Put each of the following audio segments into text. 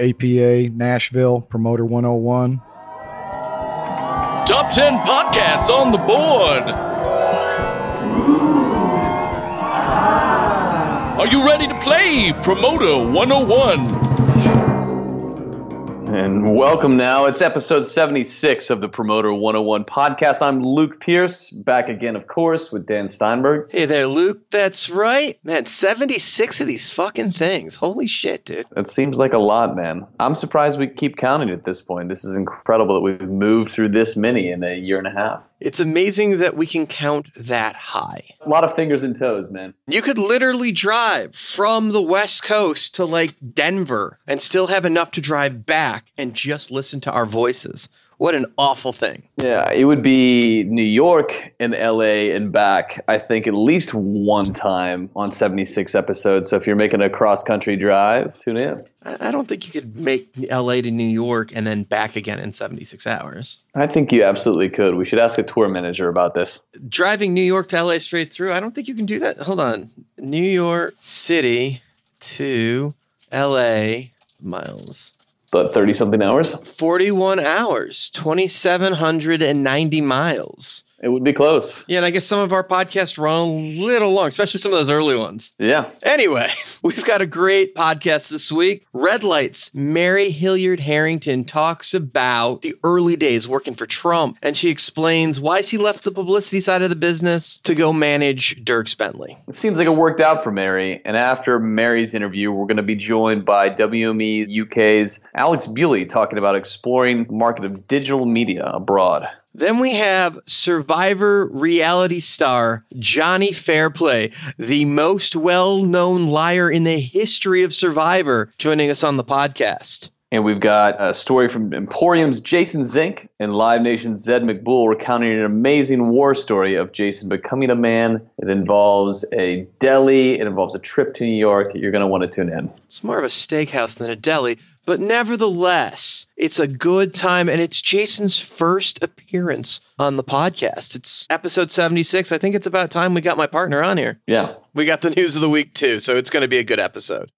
APA, Nashville, Promoter 101. Top 10 podcasts on the board. Are you ready to play Promoter 101? And welcome now. It's episode 76 of the Promoter 101 podcast. I'm Luke Pierce, back again, of course, with Dan Steinberg. Hey there, Luke. That's right. Man, 76 of these fucking things. Holy shit, dude. It seems like a lot, man. I'm surprised we keep counting at this point. This is incredible that we've moved through this many in a year and a half. It's amazing that we can count that high. A lot of fingers and toes, man. You could literally drive from the West Coast to like Denver and still have enough to drive back and just listen to our voices. What an awful thing. Yeah, it would be New York and LA and back, I think, at least one time on 76 episodes. So if you're making a cross country drive, tune in. I I don't think you could make LA to New York and then back again in 76 hours. I think you absolutely could. We should ask a tour manager about this. Driving New York to LA straight through, I don't think you can do that. Hold on. New York City to LA miles. But 30 something hours? 41 hours, 2,790 miles. It would be close. Yeah, and I guess some of our podcasts run a little long, especially some of those early ones. Yeah. Anyway, we've got a great podcast this week. Red Light's, Mary Hilliard Harrington talks about the early days working for Trump, and she explains why she left the publicity side of the business to go manage Dierks Bentley. It seems like it worked out for Mary. And after Mary's interview, we're going to be joined by WME UK's Alex Bewley talking about exploring the market of digital media abroad. Then we have Survivor reality star Johnny Fairplay, the most well known liar in the history of Survivor, joining us on the podcast. And we've got a story from Emporium's Jason Zink and Live Nation's Zed McBull recounting an amazing war story of Jason becoming a man. It involves a deli, it involves a trip to New York. You're going to want to tune in. It's more of a steakhouse than a deli, but nevertheless, it's a good time and it's Jason's first appearance on the podcast. It's episode 76. I think it's about time we got my partner on here. Yeah. We got the news of the week too, so it's going to be a good episode.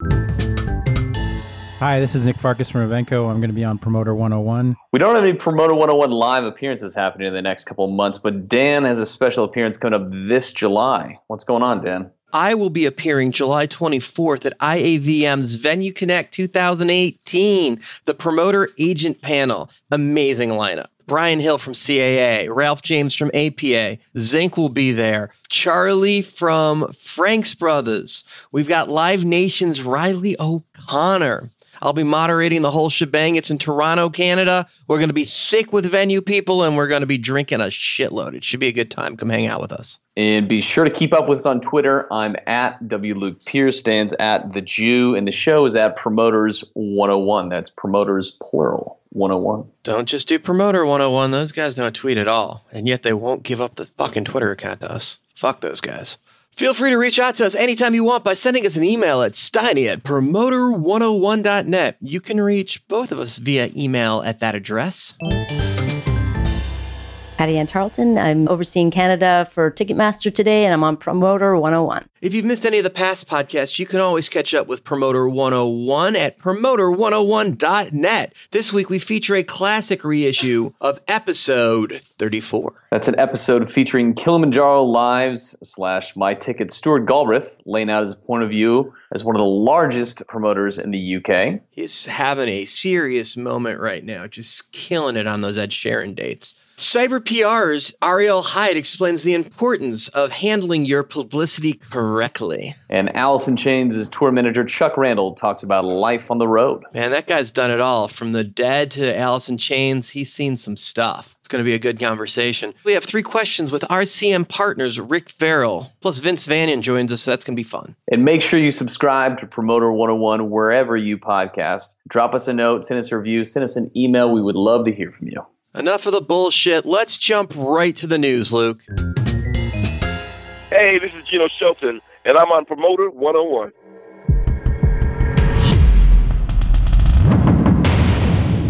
Hi, this is Nick Farkas from Evenko. I'm going to be on Promoter 101. We don't have any Promoter 101 live appearances happening in the next couple of months, but Dan has a special appearance coming up this July. What's going on, Dan? I will be appearing July 24th at IAVM's Venue Connect 2018, the promoter agent panel. Amazing lineup. Brian Hill from CAA, Ralph James from APA, Zink will be there, Charlie from Frank's Brothers. We've got Live Nation's Riley O'Connor. I'll be moderating the whole shebang. It's in Toronto, Canada. We're going to be thick with venue people and we're going to be drinking a shitload. It should be a good time. Come hang out with us. And be sure to keep up with us on Twitter. I'm at W Luke Pierce, stands at the Jew, and the show is at Promoters 101. That's Promoters plural 101. Don't just do Promoter 101. Those guys don't tweet at all. And yet they won't give up the fucking Twitter account to us. Fuck those guys. Feel free to reach out to us anytime you want by sending us an email at steiny at promoter101.net. You can reach both of us via email at that address. Patti-Anne Tarlton. I'm overseeing Canada for Ticketmaster today, and I'm on Promoter 101. If you've missed any of the past podcasts, you can always catch up with Promoter 101 at promoter101.net. This week we feature a classic reissue of episode 34. That's an episode featuring Kilimanjaro Live's slash My Ticket Stuart Galbraith, laying out his point of view as one of the largest promoters in the UK. He's having a serious moment right now, just killing it on those Ed Sheeran dates. Cyber PR's Ariel Hyatt explains the importance of handling your publicity correctly. And Alice in Chains' tour manager Chuck Randall talks about life on the road. Man, that guy's done it all. From the dead to Alice in Chains, he's seen some stuff. It's going to be a good conversation. We have three questions with RCM partners Rick Farrell. Plus, Vince Vanyan joins us, so that's going to be fun. And make sure you subscribe to Promoter 101 wherever you podcast. Drop us a note, send us a review, send us an email. We would love to hear from you. Enough of the bullshit. Let's jump right to the news, Luke. Hey, this is Gino Shelton, and I'm on Promoter 101.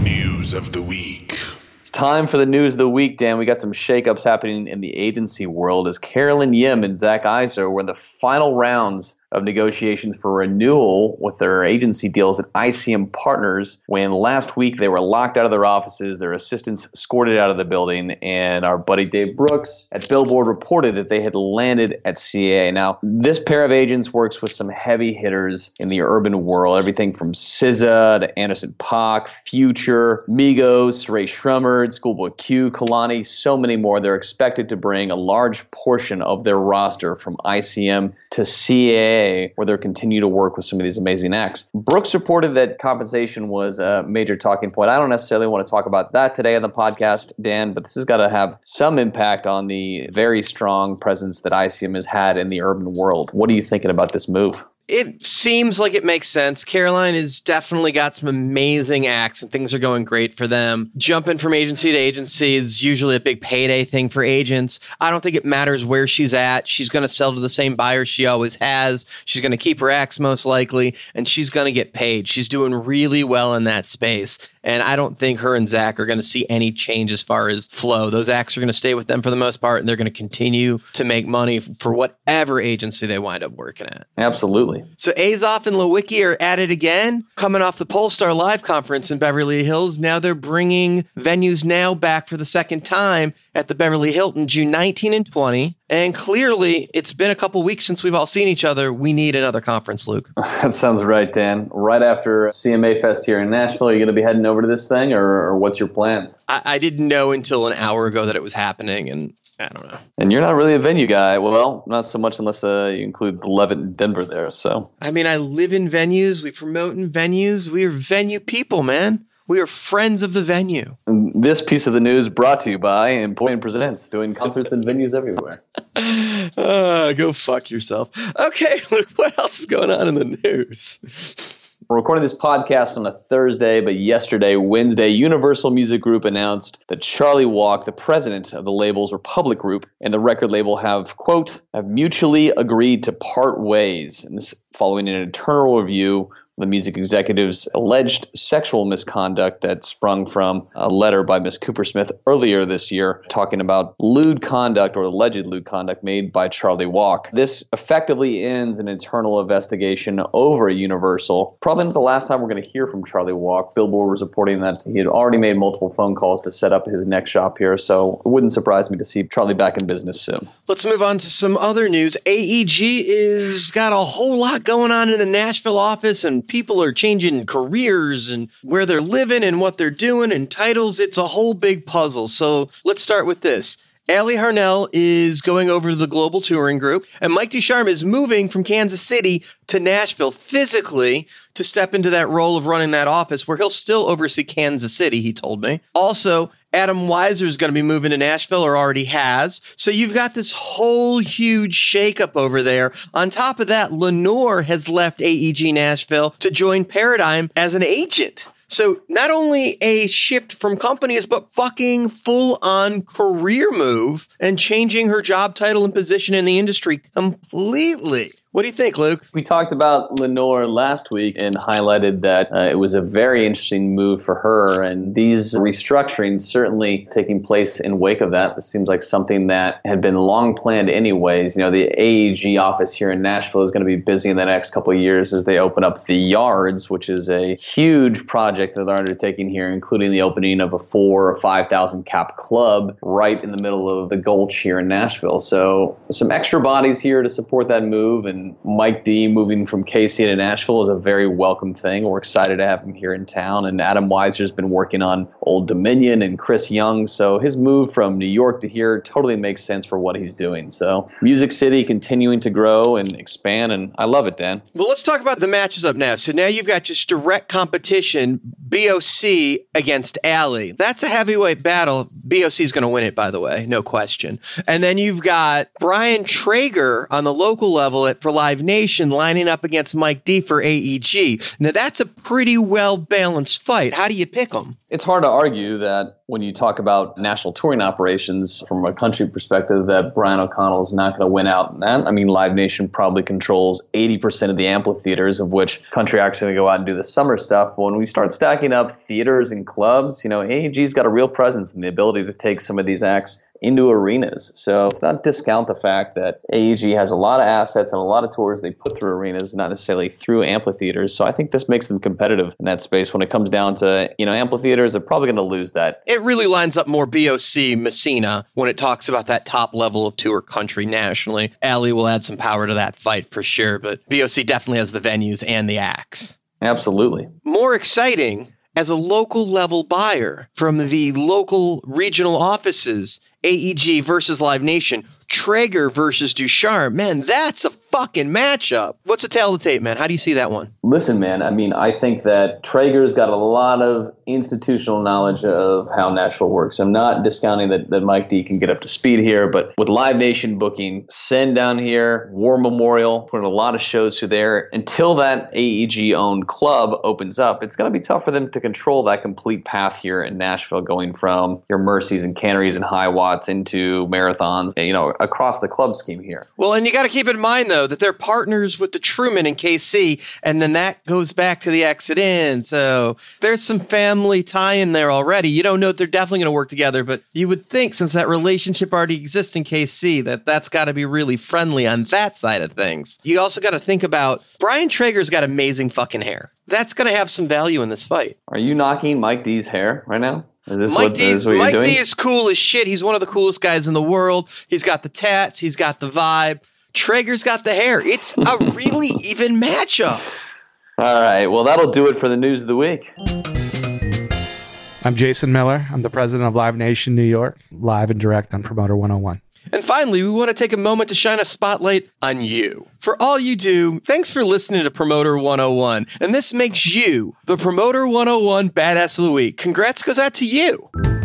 News of the week. It's time for the news of the week, Dan. We got some shakeups happening in the agency world as Caroline Yim and Zach Iser were in the final rounds of negotiations for renewal with their agency deals at ICM Partners when last week they were locked out of their offices, their assistants escorted out of the building, and our buddy Dave Brooks at Billboard reported that they had landed at CAA. Now, this pair of agents works with some heavy hitters in the urban world, everything from SZA to Anderson Paak, Future, Migos, Rae Sremmurd, Schoolboy Q, Kehlani, so many more. They're expected to bring a large portion of their roster from ICM to CAA where they're continue to work with some of these amazing acts. Brooks reported that compensation was a major talking point. I don't necessarily want to talk about that today on the podcast, Dan, but this has got to have some impact on the very strong presence that ICM has had in the urban world. What are you thinking about this move? It seems like it makes sense. Caroline has definitely got some amazing acts and things are going great for them. Jumping from agency to agency is usually a big payday thing for agents. I don't think it matters where she's at. She's going to sell to the same buyers she always has. She's going to keep her acts most likely, and she's going to get paid. She's doing really well in that space. And I don't think her and Zach are going to see any change as far as flow. Those acts are going to stay with them for the most part, and they're going to continue to make money for whatever agency they wind up working at. Absolutely. So Azoff and Leiweke are at it again, coming off the Pollstar Live conference in Beverly Hills. Now they're bringing venues now back for the second time at the Beverly Hilton, June 19 and 20. And clearly, it's been a couple weeks since we've all seen each other. We need another conference, Luke. That sounds right, Dan. Right after CMA Fest here in Nashville, are you going to be heading over to this thing, or, or what's your plans? I, I didn't know until an hour ago that it was happening, and I don't know. And you're not really a venue guy. Well, not so much unless uh, you include the Levitt in Denver there. So I mean, I live in venues. We promote in venues. We are venue people, man. We are friends of the venue. And this piece of the news brought to you by Emporium Presents, doing concerts and venues everywhere. Uh, go fuck yourself. Okay, look, what else is going on in the news? We're recording this podcast on a Thursday, but yesterday, Wednesday, Universal Music Group announced that Charlie Walk, the president of the label's Republic Group, and the record label have, quote, have mutually agreed to part ways. And this following an internal review the music executive's alleged sexual misconduct that sprung from a letter by Miss Coopersmith earlier this year talking about lewd conduct or alleged lewd conduct made by Charlie Walk. This effectively ends an internal investigation over Universal. Probably not the last time we're going to hear from Charlie Walk. Billboard was reporting that he had already made multiple phone calls to set up his next shop here, so it wouldn't surprise me to see Charlie back in business soon. Let's move on to some other news. AEG is got a whole lot going on in the Nashville office, and people are changing careers and where they're living and what they're doing and titles. It's a whole big puzzle. So let's start with this. Ali Harnell is going over to the Global Touring Group, and Mike Ducharme is moving from Kansas City to Nashville physically to step into that role of running that office where he'll still oversee Kansas City, he told me. Also, Adam Weiser is going to be moving to Nashville or already has. So you've got this whole huge shakeup over there. On top of that, Lenore has left AEG Nashville to join Paradigm as an agent. So not only a shift from companies, but fucking full on career move and changing her job title and position in the industry completely. What do you think, Luke? We talked about Lenore last week and highlighted that uh, it was a very interesting move for her. And these restructurings certainly taking place in wake of that. This seems like something that had been long planned, anyways. You know, the AEG office here in Nashville is going to be busy in the next couple of years as they open up the Yards, which is a huge project that they're undertaking here, including the opening of a four or 5,000 cap club right in the middle of the Gulch here in Nashville. So, some extra bodies here to support that move. And Mike D moving from KC to Nashville is a very welcome thing. We're excited to have him here in town. And Adam Weiser's been working on Old Dominion and Chris Young. So his move from New York to here totally makes sense for what he's doing. So Music City continuing to grow and expand. And I love it, Dan. Well, let's talk about the matches up now. So now you've got just direct competition BOC against Ali. That's a heavyweight battle. BOC is going to win it, by the way, no question. And then you've got Brian Traeger on the local level at for Live Nation lining up against Mike D for AEG. Now that's a pretty well balanced fight. How do you pick them? It's hard to argue that when you talk about national touring operations from a country perspective, that Brian O'Connell is not going to win out in that. I mean, Live Nation probably controls 80% of the amphitheaters, of which country acts going to go out and do the summer stuff. But when we start stacking up theaters and clubs, you know, AEG's got a real presence and the ability to take some of these acts into arenas. So let's not discount the fact that AEG has a lot of assets and a lot of tours they put through arenas, not necessarily through amphitheaters. So I think this makes them competitive in that space. When it comes down to, you know, amphitheaters They're probably going to lose that. It really lines up more BOC Messina when it talks about that top level of tour country nationally. Ali will add some power to that fight for sure, but BOC definitely has the venues and the acts. Absolutely. More exciting as a local level buyer from the local regional offices, AEG versus Live Nation, Traeger versus Ducharme. Man, that's a fucking matchup. What's a tale of the tape, man? How do you see that one? Listen, man, I mean, I think that Traeger's got a lot of institutional knowledge of how Nashville works. I'm not discounting that, that Mike D can get up to speed here, but with Live Nation booking, send down here, War Memorial, putting a lot of shows through there. Until that AEG owned club opens up, it's going to be tough for them to control that complete path here in Nashville, going from your Mercies and Canneries and High Watts into marathons, you know, across the club scheme here. Well, and you got to keep in mind, though, that they're partners with the Truman and KC, and then that goes back to the Exit Inn. So there's some family tie in there already. You don't know if they're definitely going to work together, but you would think since that relationship already exists in KC, that that's got to be really friendly on that side of things. You also got to think about Brian Traeger's got amazing fucking hair. That's going to have some value in this fight. Are you knocking Mike D's hair right now? Is this Mike what, D is is, what you're Mike doing? D is cool as shit. He's one of the coolest guys in the world. He's got the tats. He's got the vibe. Traeger's got the hair. It's a really even matchup. All right. Well, that'll do it for the news of the week. I'm Jason Miller. I'm the president of Live Nation New York, live and direct on Promoter 101. And finally, we want to take a moment to shine a spotlight on you. For all you do, thanks for listening to Promoter 101. And this makes you the Promoter 101 Badass of the Week. Congrats goes out to you.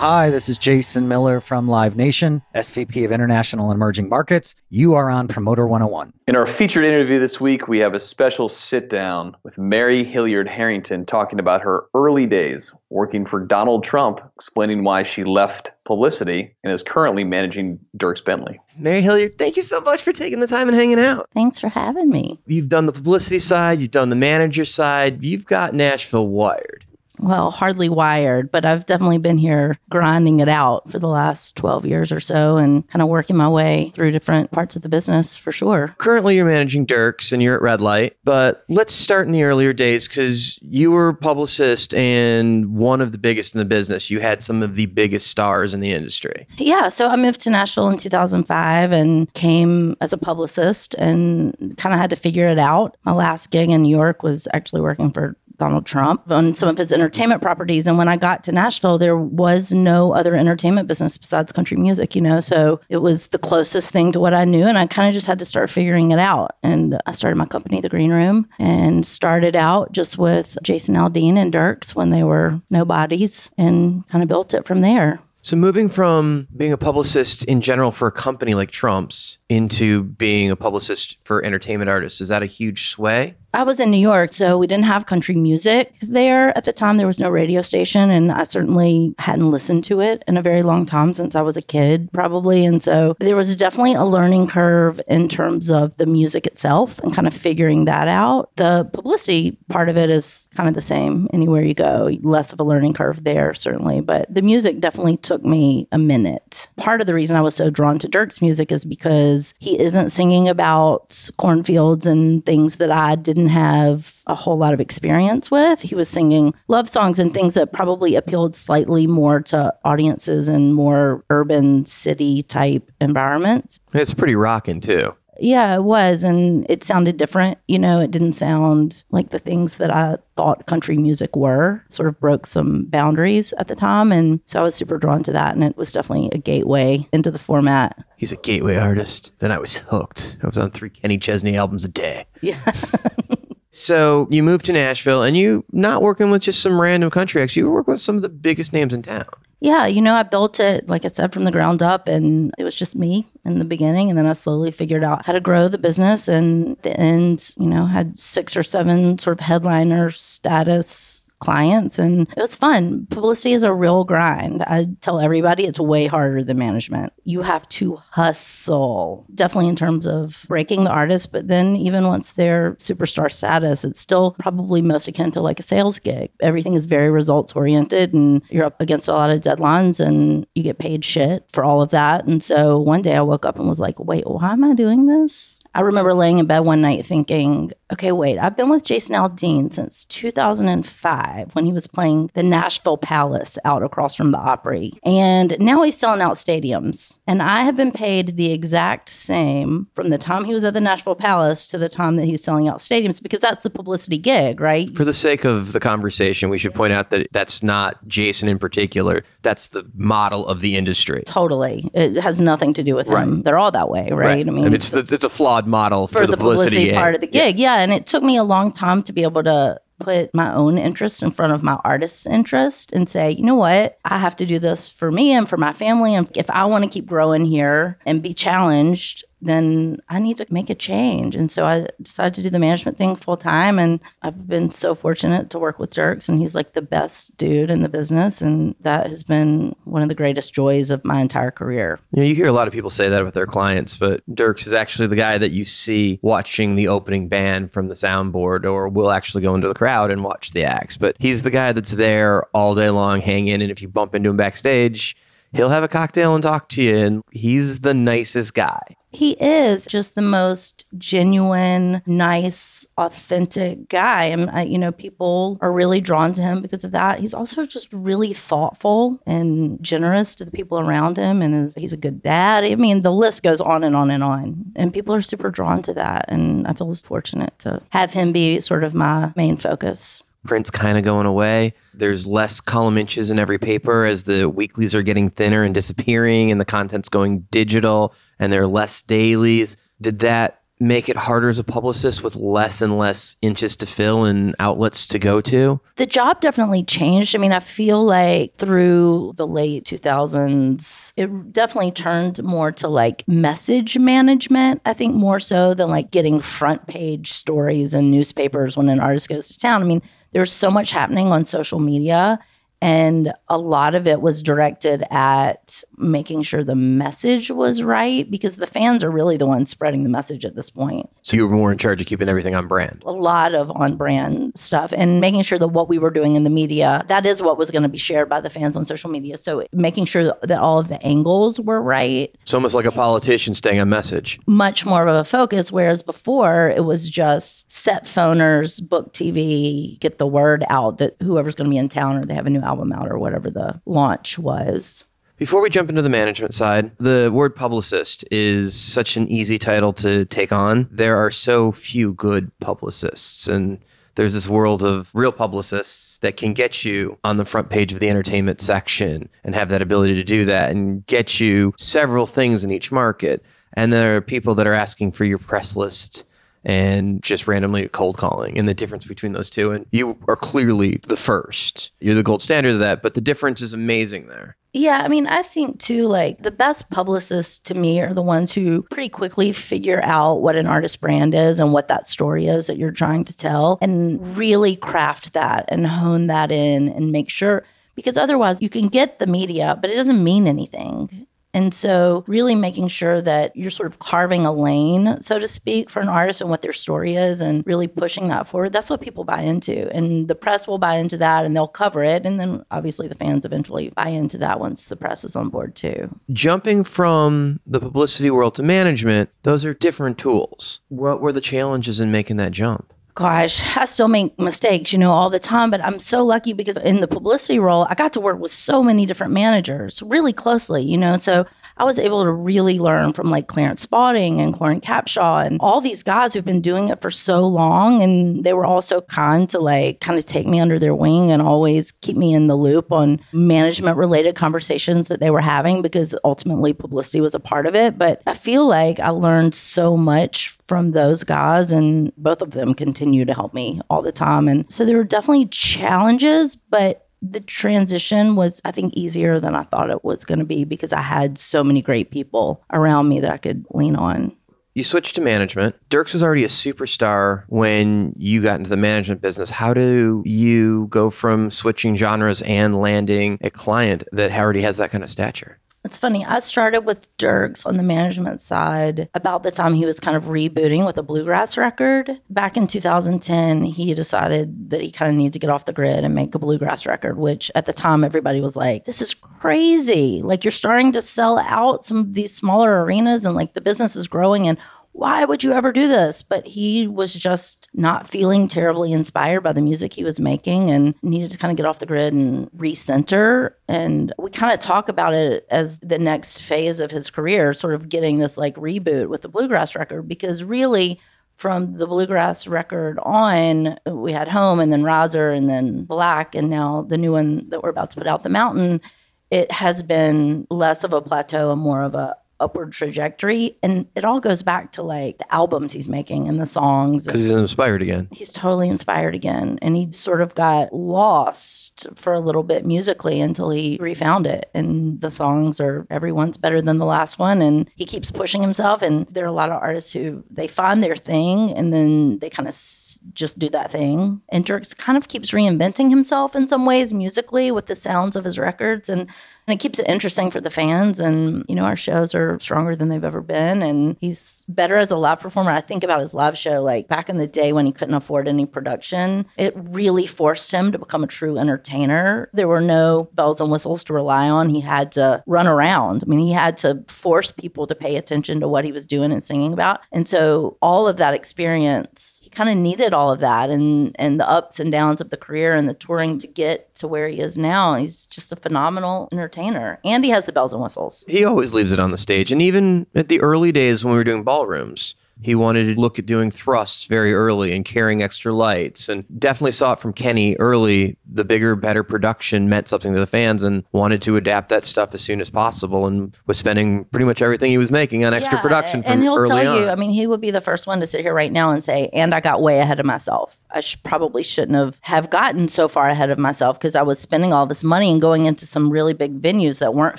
Hi, this is Jason Miller from Live Nation, SVP of International and Emerging Markets. You are on Promoter 101. In our featured interview this week, we have a special sit down with Mary Hilliard Harrington talking about her early days working for Donald Trump, explaining why she left publicity and is currently managing Dierks Bentley. Mary Hilliard, thank you so much for taking the time and hanging out. Thanks for having me. You've done the publicity side, you've done the manager side, you've got Nashville wired. Well, hardly wired, but I've definitely been here grinding it out for the last 12 years or so and kind of working my way through different parts of the business for sure. Currently, you're managing Dierks and you're at Red Light, but let's start in the earlier days because you were a publicist and one of the biggest in the business. You had some of the biggest stars in the industry. Yeah, so I moved to Nashville in 2005 and came as a publicist and kind of had to figure it out. My last gig in New York was actually working for Donald Trump on some of his entertainment properties. And when I got to Nashville, there was no other entertainment business besides country music, you know? So it was the closest thing to what I knew. And I kind of just had to start figuring it out. And I started my company, The Green Room, and started out just with Jason Aldean and Dierks when they were nobodies and kind of built it from there. So, moving from being a publicist in general for a company like Trump's into being a publicist for entertainment artists, is that a huge sway? I was in New York, so we didn't have country music there at the time. There was no radio station, and I certainly hadn't listened to it in a very long time since I was a kid, probably. And so there was definitely a learning curve in terms of the music itself and kind of figuring that out. The publicity part of it is kind of the same anywhere you go, less of a learning curve there, certainly. But the music definitely took me a minute. Part of the reason I was so drawn to Dierks' music is because he isn't singing about cornfields and things that I didn't have a whole lot of experience with. He was singing love songs and things that probably appealed slightly more to audiences in more urban city type environments. It's pretty rocking too. Yeah, it was. And it sounded different. You know, it didn't sound like the things that I thought country music were. Sort of broke some boundaries at the time. And so I was super drawn to that. And it was definitely a gateway into the format. He's a gateway artist. Then I was hooked. I was on three Kenny Chesney albums a day. Yeah. So you moved to Nashville and you not working with just some random country acts, you were working with some of the biggest names in town. Yeah, you know, I built it, like I said, from the ground up, and it was just me in the beginning. And then I slowly figured out how to grow the business. And the end, you know, had six or seven sort of headliner status clients and it was fun. Publicity is a real grind. I tell everybody it's way harder than management. You have to hustle, definitely in terms of breaking the artist, but then even once they're superstar status, it's still probably most akin to like a sales gig. Everything is very results oriented and you're up against a lot of deadlines and you get paid shit for all of that. And so one day I woke up and was like, wait, why am I doing this? I remember laying in bed one night thinking, okay, wait, I've been with Jason Aldean since 2005 when he was playing the Nashville Palace out across from the Opry. And now he's selling out stadiums. And I have been paid the exact same from the time he was at the Nashville Palace to the time that he's selling out stadiums because that's the publicity gig, right? For the sake of the conversation, we should point out that that's not Jason in particular. That's the model of the industry. Totally. It has nothing to do with Right. him. They're all that way, right? I mean, and it's the, it's a flawed model for, for, the, the publicity, gig. part of the gig. Yeah. And it took me a long time to be able to put my own interest in front of my artist's interest and say, you know what? I have to do this for me and for my family. And if I want to keep growing here and be challenged, then I need to make a change. And so I decided to do the management thing full time. And I've been so fortunate to work with Dierks, and he's like the best dude in the business. And that has been one of the greatest joys of my entire career. Know, you hear a lot of people say that with their clients, but Dierks is actually the guy that you see watching the opening band from the soundboard, or will actually go into the crowd and watch the acts. But he's the guy that's there all day long, hanging. And if you bump into him backstage, he'll have a cocktail and talk to you. And he's the nicest guy. He is just the most genuine, nice, authentic guy. And, I, you know, people are really drawn to him because of that. He's also just really thoughtful and generous to the people around him. And is, he's a good dad. I mean, the list goes on and on and on. And people are super drawn to that. And I feel fortunate to have him be sort of my main focus. Print's kind of going away. There's less column inches in every paper as the weeklies are getting thinner and disappearing, and the content's going digital, and there are less dailies. Did that make it harder as a publicist with less and less inches to fill and outlets to go to? The job definitely changed. I mean, I feel like through the late 2000s, it definitely turned more to like message management, I think more so than like getting front page stories in newspapers when an artist goes to town. I mean, there's so much happening on social media. And a lot of it was directed at making sure the message was right because the fans are really the ones spreading the message at this point So you were more in charge of keeping everything on brand. a lot of on brand stuff and making sure that what we were doing in the media that is what was going to be shared by the fans on social media so making sure that, all of the angles were right It's almost like a politician staying on message. much more of a focus whereas before it was just set phoners book tv get the word out that whoever's going to be in town or they have a new album out or whatever the launch was Before we jump into the management side, the word publicist is such an easy title to take on. There are so few good publicists, and there's this world of real publicists that can get you on the front page of the entertainment section and have that ability to do that and get you several things in each market. And there are people that are asking for your press list and just randomly cold calling and the difference between those two. And you are clearly the first. You're the gold standard of that, but the difference is amazing there. Yeah, I mean, I think too, like the best publicists to me are the ones who pretty quickly figure out what an artist brand is and what that story is that you're trying to tell and really craft that and hone that in and make sure, because otherwise you can get the media, but it doesn't mean anything. And so, really making sure that you're sort of carving a lane, so to speak, for an artist and what their story is and really pushing that forward. That's what people buy into. And the press will buy into that and they'll cover it. And then obviously the fans eventually buy into that once the press is on board too. jumping from the publicity world to management, those are different tools. What were the challenges in making that jump? Gosh, I still make mistakes, you know, all the time, but I'm so lucky because in the publicity role, I got to work with so many different managers really closely, you know. So I was able to really learn from like Clarence Spalding and Coran Capshaw and all these guys who've been doing it for so long. And they were all so kind to like kind of take me under their wing and always keep me in the loop on management related conversations that they were having because ultimately publicity was a part of it. But I feel like I learned so much from those guys and both of them continue to help me all the time and so there were definitely challenges but the transition was i think easier than i thought it was going to be because i had so many great people around me that i could lean on You switched to management. Dierks was already a superstar when you got into the management business. How do you go from switching genres and landing a client that already has that kind of stature? It's funny. I started with Dierks on the management side about the time he was kind of rebooting with a bluegrass record. Back in 2010, he decided that he kind of needed to get off the grid and make a bluegrass record, which at the time everybody was like, this is crazy. Like you're starting to sell out some of these smaller arenas and like the business is growing and why would you ever do this? But he was just not feeling terribly inspired by the music he was making and needed to kind of get off the grid and recenter. And we kind of talk about it as the next phase of his career, sort of getting this like reboot with the bluegrass record, because really, from the bluegrass record on, we had Home and then Riser and then Black, and now the new one that we're about to put out, The Mountain. It has been less of a plateau and more of a upward trajectory. And it all goes back to like the albums he's making and the songs. Because he's inspired again. He's totally inspired again. And he sort of got lost for a little bit musically until he refound it. And the songs are everyone's better than the last one. And he keeps pushing himself. And there are a lot of artists who they find their thing and then they kind of s- just do that thing. And Dierks kind of keeps reinventing himself in some ways musically with the sounds of his records. And and it keeps it interesting for the fans. And you know our shows are stronger than they've ever been. And he's better as a live performer. I think about his live show like back in the day when he couldn't afford any production it really forced him to become a true entertainer. There were no bells and whistles to rely on. He had to run around. I mean he had to force people to pay attention to what he was doing and singing about. And so all of that experience he kind of needed all of that and and the ups and downs of the career and the touring to get to where he is now. He's just a phenomenal entertainer and he has the bells and whistles He always leaves it on the stage. And even at the early days when we were doing ballrooms, he wanted to look at doing thrusts very early and carrying extra lights. And definitely saw it from Kenny early. The bigger, better production meant something to the fans and wanted to adapt that stuff as soon as possible and was spending pretty much everything he was making on extra Yeah, production from and he'll early tell on. you i mean he would be the first one to sit here right now and say and i got way ahead of myself i sh- probably shouldn't have have gotten so far ahead of myself because i was spending all this money and going into some really big venues that weren't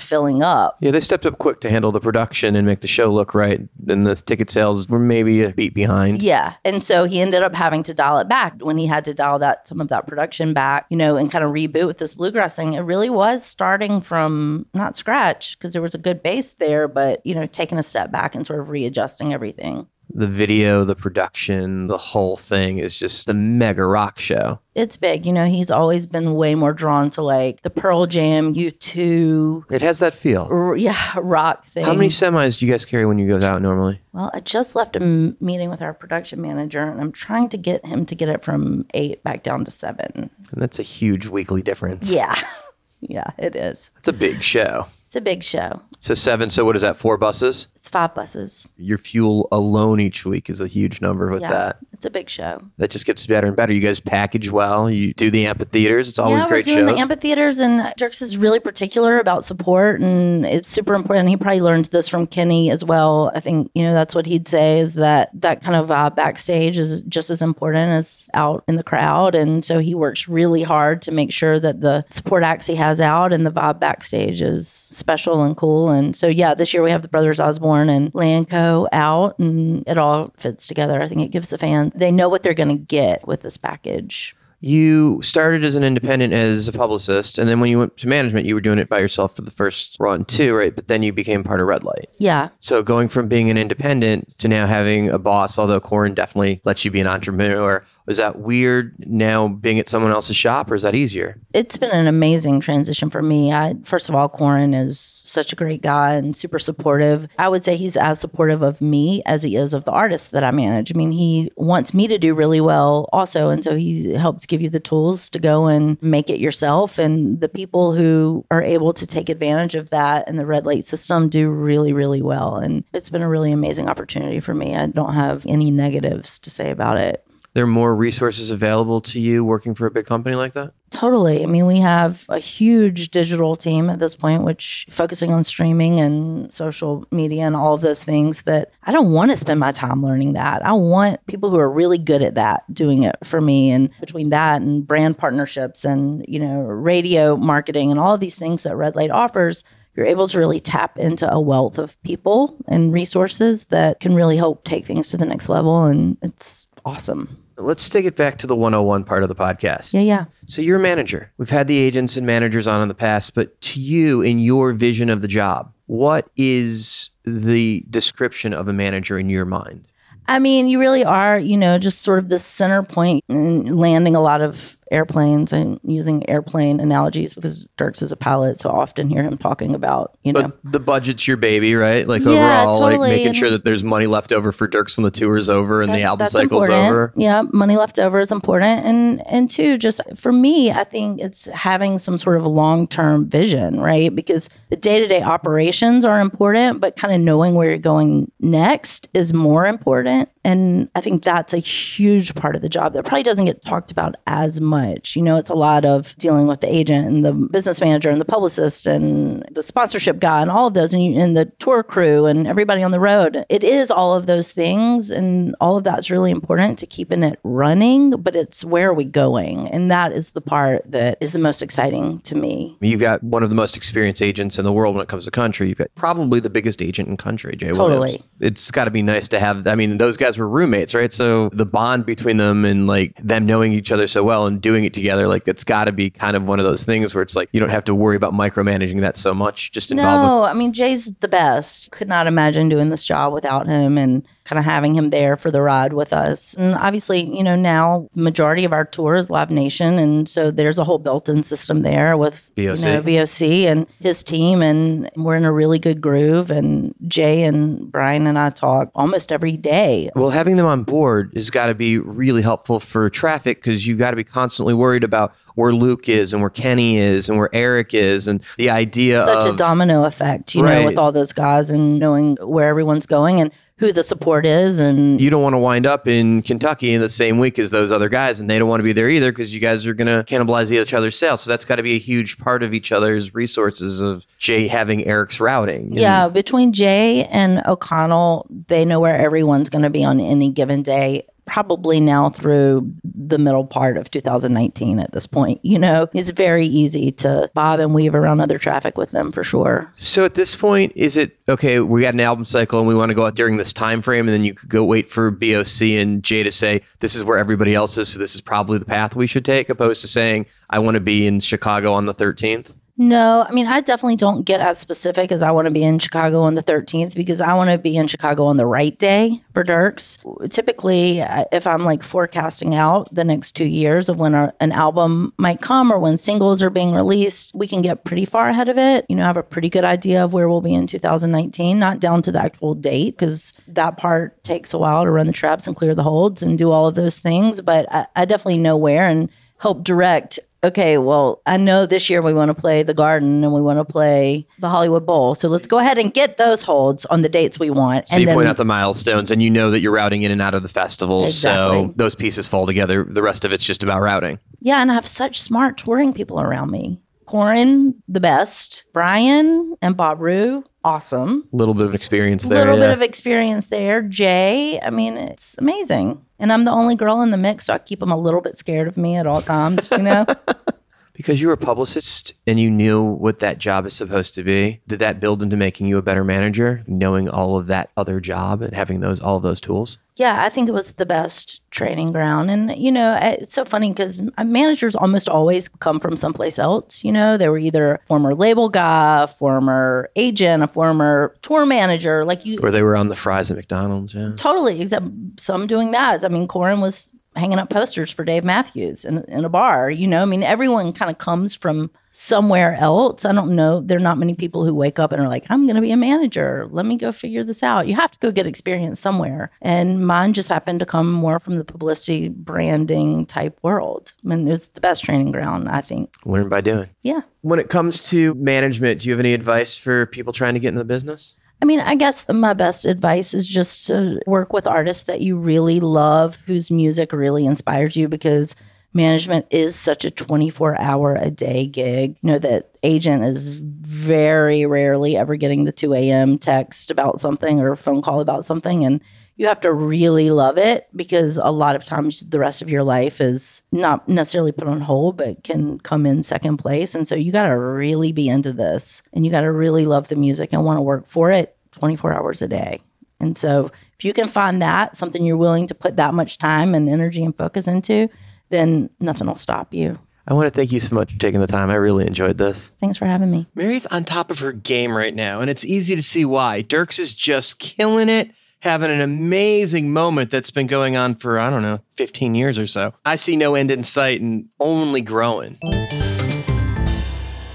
filling up yeah, they stepped up quick to handle the production and make the show look right. And the ticket sales were maybe a beat behind. Yeah. And so he ended up having to dial it back when he had to dial that some of that production back, you know, and kind of reboot with this bluegrass thing. It really was starting from not scratch because there was a good base there, but, you know, taking a step back and sort of readjusting everything. The video, the production, the whole thing is just a mega rock show. It's big. You know, he's always been way more drawn to like the Pearl Jam, U2, It has that feel. r- yeah, rock thing. How many semis do you guys carry when you go out normally? Well, I just left a m- meeting with our production manager and I'm trying to get him to get it from eight back down to seven. And that's a huge weekly difference. Yeah. yeah, it is. It's a big show. It's a big show. So seven. So what is that? Four buses. It's five buses. Your fuel alone each week is a huge number with yeah, that. it's a big show. That just gets better and better. You guys package well. You do the amphitheaters. It's always yeah, great we're doing shows. the amphitheaters, and Dierks is really particular about support, and it's super important. He probably learned this from Kenny as well. I think you know that's what he'd say is that that kind of vibe backstage is just as important as out in the crowd, and so he works really hard to make sure that the support acts he has out and the vibe backstage is special and cool. And so yeah, this year we have the Brothers Osborne and Lanco out, and it all fits together. I think it gives the fans they know what they're going to get with this package. you started as an independent as a publicist, and then when you went to management, you were doing it by yourself for the first run too, right? But then you became part of Red Light. Yeah, So going from being an independent to now having a boss, although Coran definitely lets you be an entrepreneur, was that weird now being at someone else's shop, or is that easier? it's been an amazing transition for me. I first of all, Coran is such a great guy and super supportive. I would say he's as supportive of me as he is of the artists that I manage. I mean, he wants me to do really well also, and so he helps give you the tools to go and make it yourself. And the people who are able to take advantage of that and the red light system do really, really well. And it's been a really amazing opportunity for me. I don't have any negatives to say about it. There are more resources available to you working for a big company like that? Totally. I mean, we have a huge digital team at this point, which focusing on streaming and social media and all of those things that I don't want to spend my time learning that. I want people who are really good at that doing it for me. And between that and brand partnerships and, you know, radio marketing and all of these things that Red Light offers, you're able to really tap into a wealth of people and resources that can really help take things to the next level. And it's awesome. Let's take it back to the 101 part of the podcast. Yeah, yeah. So you're a manager. We've had the agents and managers on in the past, but to you, in your vision of the job, what is the description of a manager in your mind? I mean, you really are, you know, just sort of the center point in landing a lot of airplanes and using airplane analogies because Dierks is a pilot, so I often hear him talking about, you know. But the budget's your baby, right? Like Yeah, overall, totally. like making And- sure that there's money left over for Dierks when the tour's over and the album cycle's important. over. Yeah, money left over is important, and and two, just for me, I think it's having some sort of long term vision, right? Because the day to day operations are important, but kind of knowing where you're going next is more important. And I think that's a huge part of the job that probably doesn't get talked about as much. You know, it's a lot of dealing with the agent and the business manager and the publicist and the sponsorship guy and all of those, and, you, and the tour crew and everybody on the road. It is all of those things, and all of that's really important to keeping it running. But it's where are we going, and that is the part that is the most exciting to me. You've got one of the most experienced agents in the world when it comes to country. You've got probably the biggest agent in country, Jay Totally. Williams. It's got to be nice to have. I mean, those guys were roommates, right? So the bond between them and like them knowing each other so well and doing it together, like it's got to be kind of one of those things where it's like you don't have to worry about micromanaging that so much. Just involved with No, I mean Jay's the best. Could not imagine doing this job without him and kind of having him there for the ride with us. And obviously, you know, now majority of our tour is Live Nation, and so there's a whole built-in system there with BOC. you know BOC and his team, and we're in a really good groove. And Jay and Brian and I talk almost every day. Well, having them on board has got to be really helpful for traffic because you've got to be constantly worried about where Luke is and where Kenny is and where Eric is and the idea Such of a domino effect, you know, with all those guys and knowing where everyone's going and who the support is and you don't want to wind up in Kentucky in the same week as those other guys, and they don't want to be there either because you guys are going to cannibalize each other's sales. So that's got to be a huge part of each other's resources of Jay having Eric's routing. Yeah, between Jay and O'Connell, they know where everyone's going to be on any given day. Probably now through the middle part of 2019 at this point. You know, it's very easy to bob and weave around other traffic with them for sure. So at this point, is it okay? We got an album cycle, and we want to go out during this time frame, and then you could go wait for BOC and Jay to say this is where everybody else is, so this is probably the path we should take, opposed to saying I want to be in Chicago on the 13th. No, I mean, I definitely don't get as specific as I want to be in Chicago on the 13th because I want to be in Chicago on the right day for Dierks. Typically, if I'm like forecasting out the next two years of when our, an album might come or when singles are being released, we can get pretty far ahead of it. You know, have a pretty good idea of where we'll be in 2019, not down to the actual date because that part takes a while to run the traps and clear the holds and do all of those things. But I, I definitely know where and help direct okay, well, I know this year we want to play the Garden and we want to play the Hollywood Bowl. So let's go ahead and get those holds on the dates we want. So and you then, point out the milestones, and you know that you're routing in and out of the festivals. So those pieces fall together. The rest of it's just about routing. yeah, and I have such smart touring people around me. Coran, the best. Brian and Bob Roux, awesome. A little bit of experience there. A little yeah. bit of experience there. Jay, I mean, it's amazing. And I'm the only girl in the mix, so I keep them a little bit scared of me at all times, you know? Because you were a publicist and you knew what that job is supposed to be, did that build into making you a better manager, knowing all of that other job and having those all of those tools? Yeah, I think it was the best training ground. And, you know, it's so funny because managers almost always come from someplace else. You know, they were either former label guy, former agent, a former tour manager. Like you, Or they were on the fries at McDonald's, yeah. totally, except some doing that. I mean, Coran was hanging up posters for Dave Matthews in, in a bar. You know, I mean, everyone kind of comes from somewhere else. I don't know. There are not many people who wake up and are like, I'm going to be a manager. Let me go figure this out. You have to go get experience somewhere. And mine just happened to come more from the publicity branding type world. I mean, it's the best training ground, I think. Learn by doing. Yeah. When it comes to management, do you have any advice for people trying to get into the business? I mean, I guess my best advice is just to work with artists that you really love, whose music really inspires you, because management is such a 24 hour a day gig. You know, that agent is very rarely ever getting the 2 a.m. text about something or phone call about something. And you have to really love it because a lot of times the rest of your life is not necessarily put on hold, but can come in second place. And so you got to really be into this and you got to really love the music and want to work for it 24 hours a day. And so if you can find that, something you're willing to put that much time and energy and focus into, then nothing will stop you. I want to thank you so much for taking the time. I really enjoyed this. Thanks for having me. Mary's on top of her game right now, and it's easy to see why. Dierks is just killing it, having an amazing moment that's been going on for, I don't know, 15 years or so. I see no end in sight and only growing.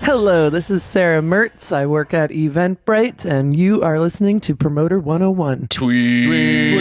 Hello, this is Sarah Mertz. I work at Eventbrite, and you are listening to Promoter 101. Tweet. Tweet.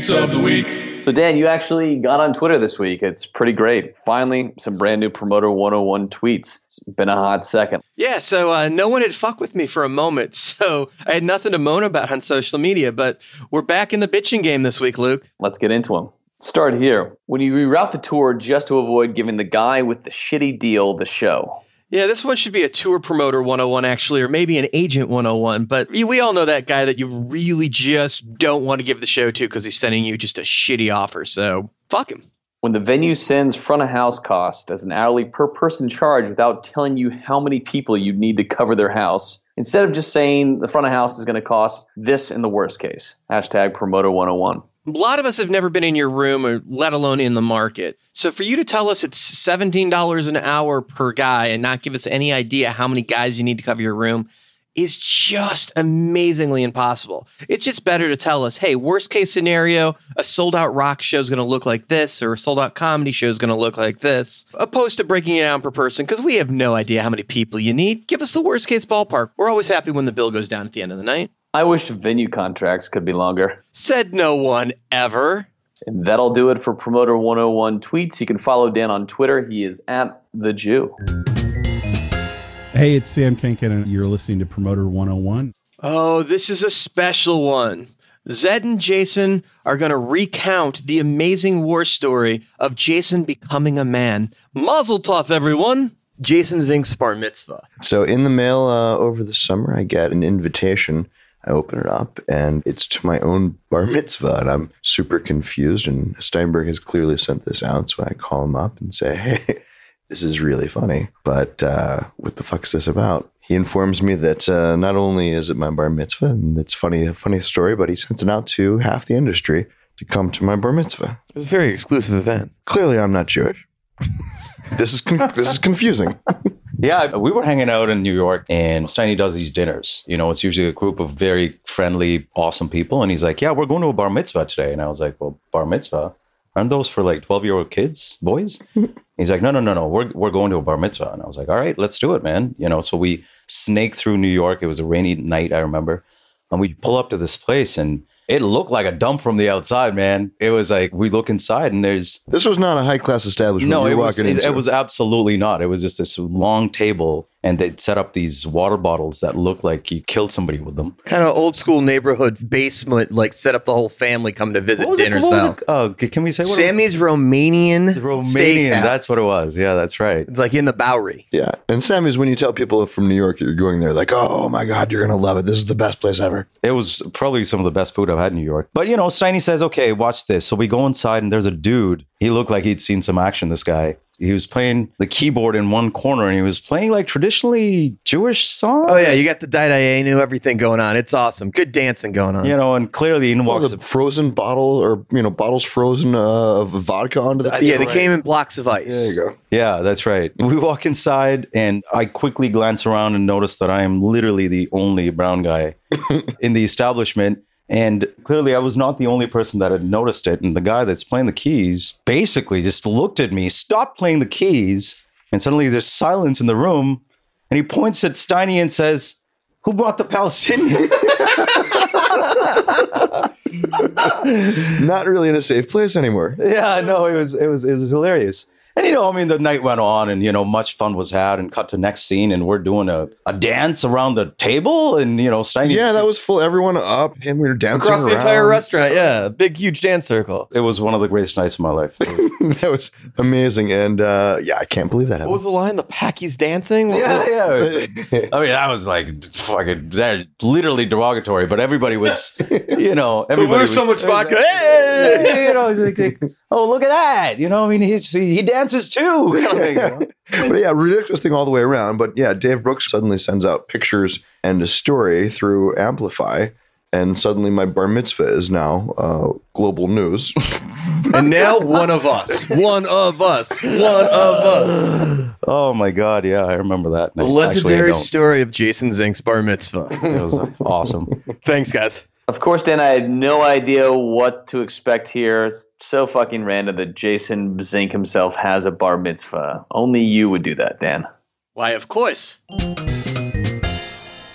Tweets of the week. So, Dan, you actually got on Twitter this week. It's pretty great. Finally, some brand new Promoter 101 tweets. It's been a hot second. Yeah, so uh, no one had fucked with me for a moment, so I had nothing to moan about on social media, but we're back in the bitching game this week, Luke. Let's get into them. Start here. When you reroute the tour just to avoid giving the guy with the shitty deal the show. Yeah, this one should be a tour promoter 101, actually, or maybe an agent 101. But we all know that guy that you really just don't want to give the show to because he's sending you just a shitty offer. So fuck him. When the venue sends front of house cost as an hourly per person charge without telling you how many people you need to cover their house, instead of just saying the front of house is going to cost this in the worst case. Hashtag promoter 101. A lot of us have never been in your room or let alone in the market. So for you to tell us it's $17 an hour per guy and not give us any idea how many guys you need to cover your room is just amazingly impossible. It's just better to tell us, hey, worst case scenario, a sold out rock show is going to look like this, or a sold out comedy show is going to look like this, opposed to breaking it down per person, because we have no idea how many people you need. Give us the worst case ballpark. We're always happy when the bill goes down at the end of the night. I wish venue contracts could be longer. Said no one ever. And that'll do it for Promoter 101 tweets. You can follow Dan on Twitter. He is at the Jew. Hey, it's Sam Kinkin, and you're listening to Promoter 101. Oh, this is a special one. Zed and Jason are going to recount the amazing war story of Jason becoming a man. Mazel tov, everyone. Jason Zink's bar mitzvah. So in the mail uh, over the summer, I get an invitation. I open it up, and it's to my own bar mitzvah, and I'm super confused. And Steinberg has clearly sent this out, so I call him up and say, "Hey, this is really funny, but uh, what the fuck's this about?" He informs me that uh, not only is it my bar mitzvah, and it's funny, a funny story, but he sent it out to half the industry to come to my bar mitzvah. It was a very exclusive event. Clearly, I'm not Jewish. this is con- this is confusing. Yeah, we were hanging out in New York and Steiny does these dinners. You know, it's usually a group of very friendly, awesome people. And he's like, Yeah, we're going to a bar mitzvah today. And I was like, Well, bar mitzvah? Aren't those for like 12 year old kids, boys? he's like, No, no, no, no. We're, we're going to a bar mitzvah. And I was like, All right, let's do it, man. You know, so we snake through New York. It was a rainy night, I remember. And we pull up to this place and it looked like a dump from the outside, man. It was like we look inside and there's This was not a high class establishment. no, you're it was it, into. it was absolutely not. It was just this long table and they'd set up these water bottles that looked like you killed somebody with them. Kind of old school neighborhood basement, like set up the whole family come to visit What was it? dinner What was style. it? Oh, can we say what it was? Sammy's Romanian. Romanian. Steakhouse. That's what it was. Yeah, that's right. Like in the Bowery. yeah. And Sammy's when you tell people from New York that you're going there, like, oh my God, you're going to love it. This is the best place ever. It was probably some of the best food I've had in New York. But you know, Steiny says, "Okay, watch this." So we go inside, and there's a dude. He looked like he'd seen some action. This guy. He was playing the keyboard in one corner, and he was playing like traditionally Jewish songs. Oh yeah, you got the Daidaye, knew everything going on. It's awesome. Good dancing going on. you know, and clearly in Well, walks the frozen bottle or, you know, bottles frozen uh, of vodka onto the Uh, yeah, they came in blocks of ice. There you go. Yeah, that's right. We walk inside, and I quickly glance around and notice that I am literally the only brown guy in the establishment. And clearly, I was not the only person that had noticed it. And the guy that's playing the keys basically just looked at me, stopped playing the keys, and suddenly there's silence in the room. And he points at Steiny and says, Who brought the Palestinian? Not really in a safe place anymore. yeah, no, it was it was it was hilarious. And you know, I mean, the night went on, and you know, much fun was had, and cut to next scene, and we're doing a, a dance around the table, and you know, Steiny. Yeah, that was full. Everyone up, and we were dancing Across the entire restaurant, yeah, big, huge dance circle. It was one of the greatest nights of my life. that was amazing, and uh, yeah, I can't believe that Happened. What was the line? The Packies dancing? What- Yeah, yeah. I mean, that was like fucking that literally derogatory, but everybody was, you know, everybody. we're was- so much vodka. Hey! you know, like, like, oh look at that! You know, I mean, he's he, he dances too. kind of thing, you know? but yeah, ridiculous thing all the way around. But yeah, Dave Brooks suddenly sends out pictures and a story through Amplify, and suddenly my bar mitzvah is now uh, global news. And now one of us. One of us. One of us. Oh my god, yeah, I remember that. The Actually, I legendary don't. story of Jason Zink's bar mitzvah. It was awesome. Thanks, guys. Of course, Dan, I had no idea what to expect here. It's so fucking random that Jason Zink himself has a bar mitzvah. Only you would do that, Dan. Why, of course.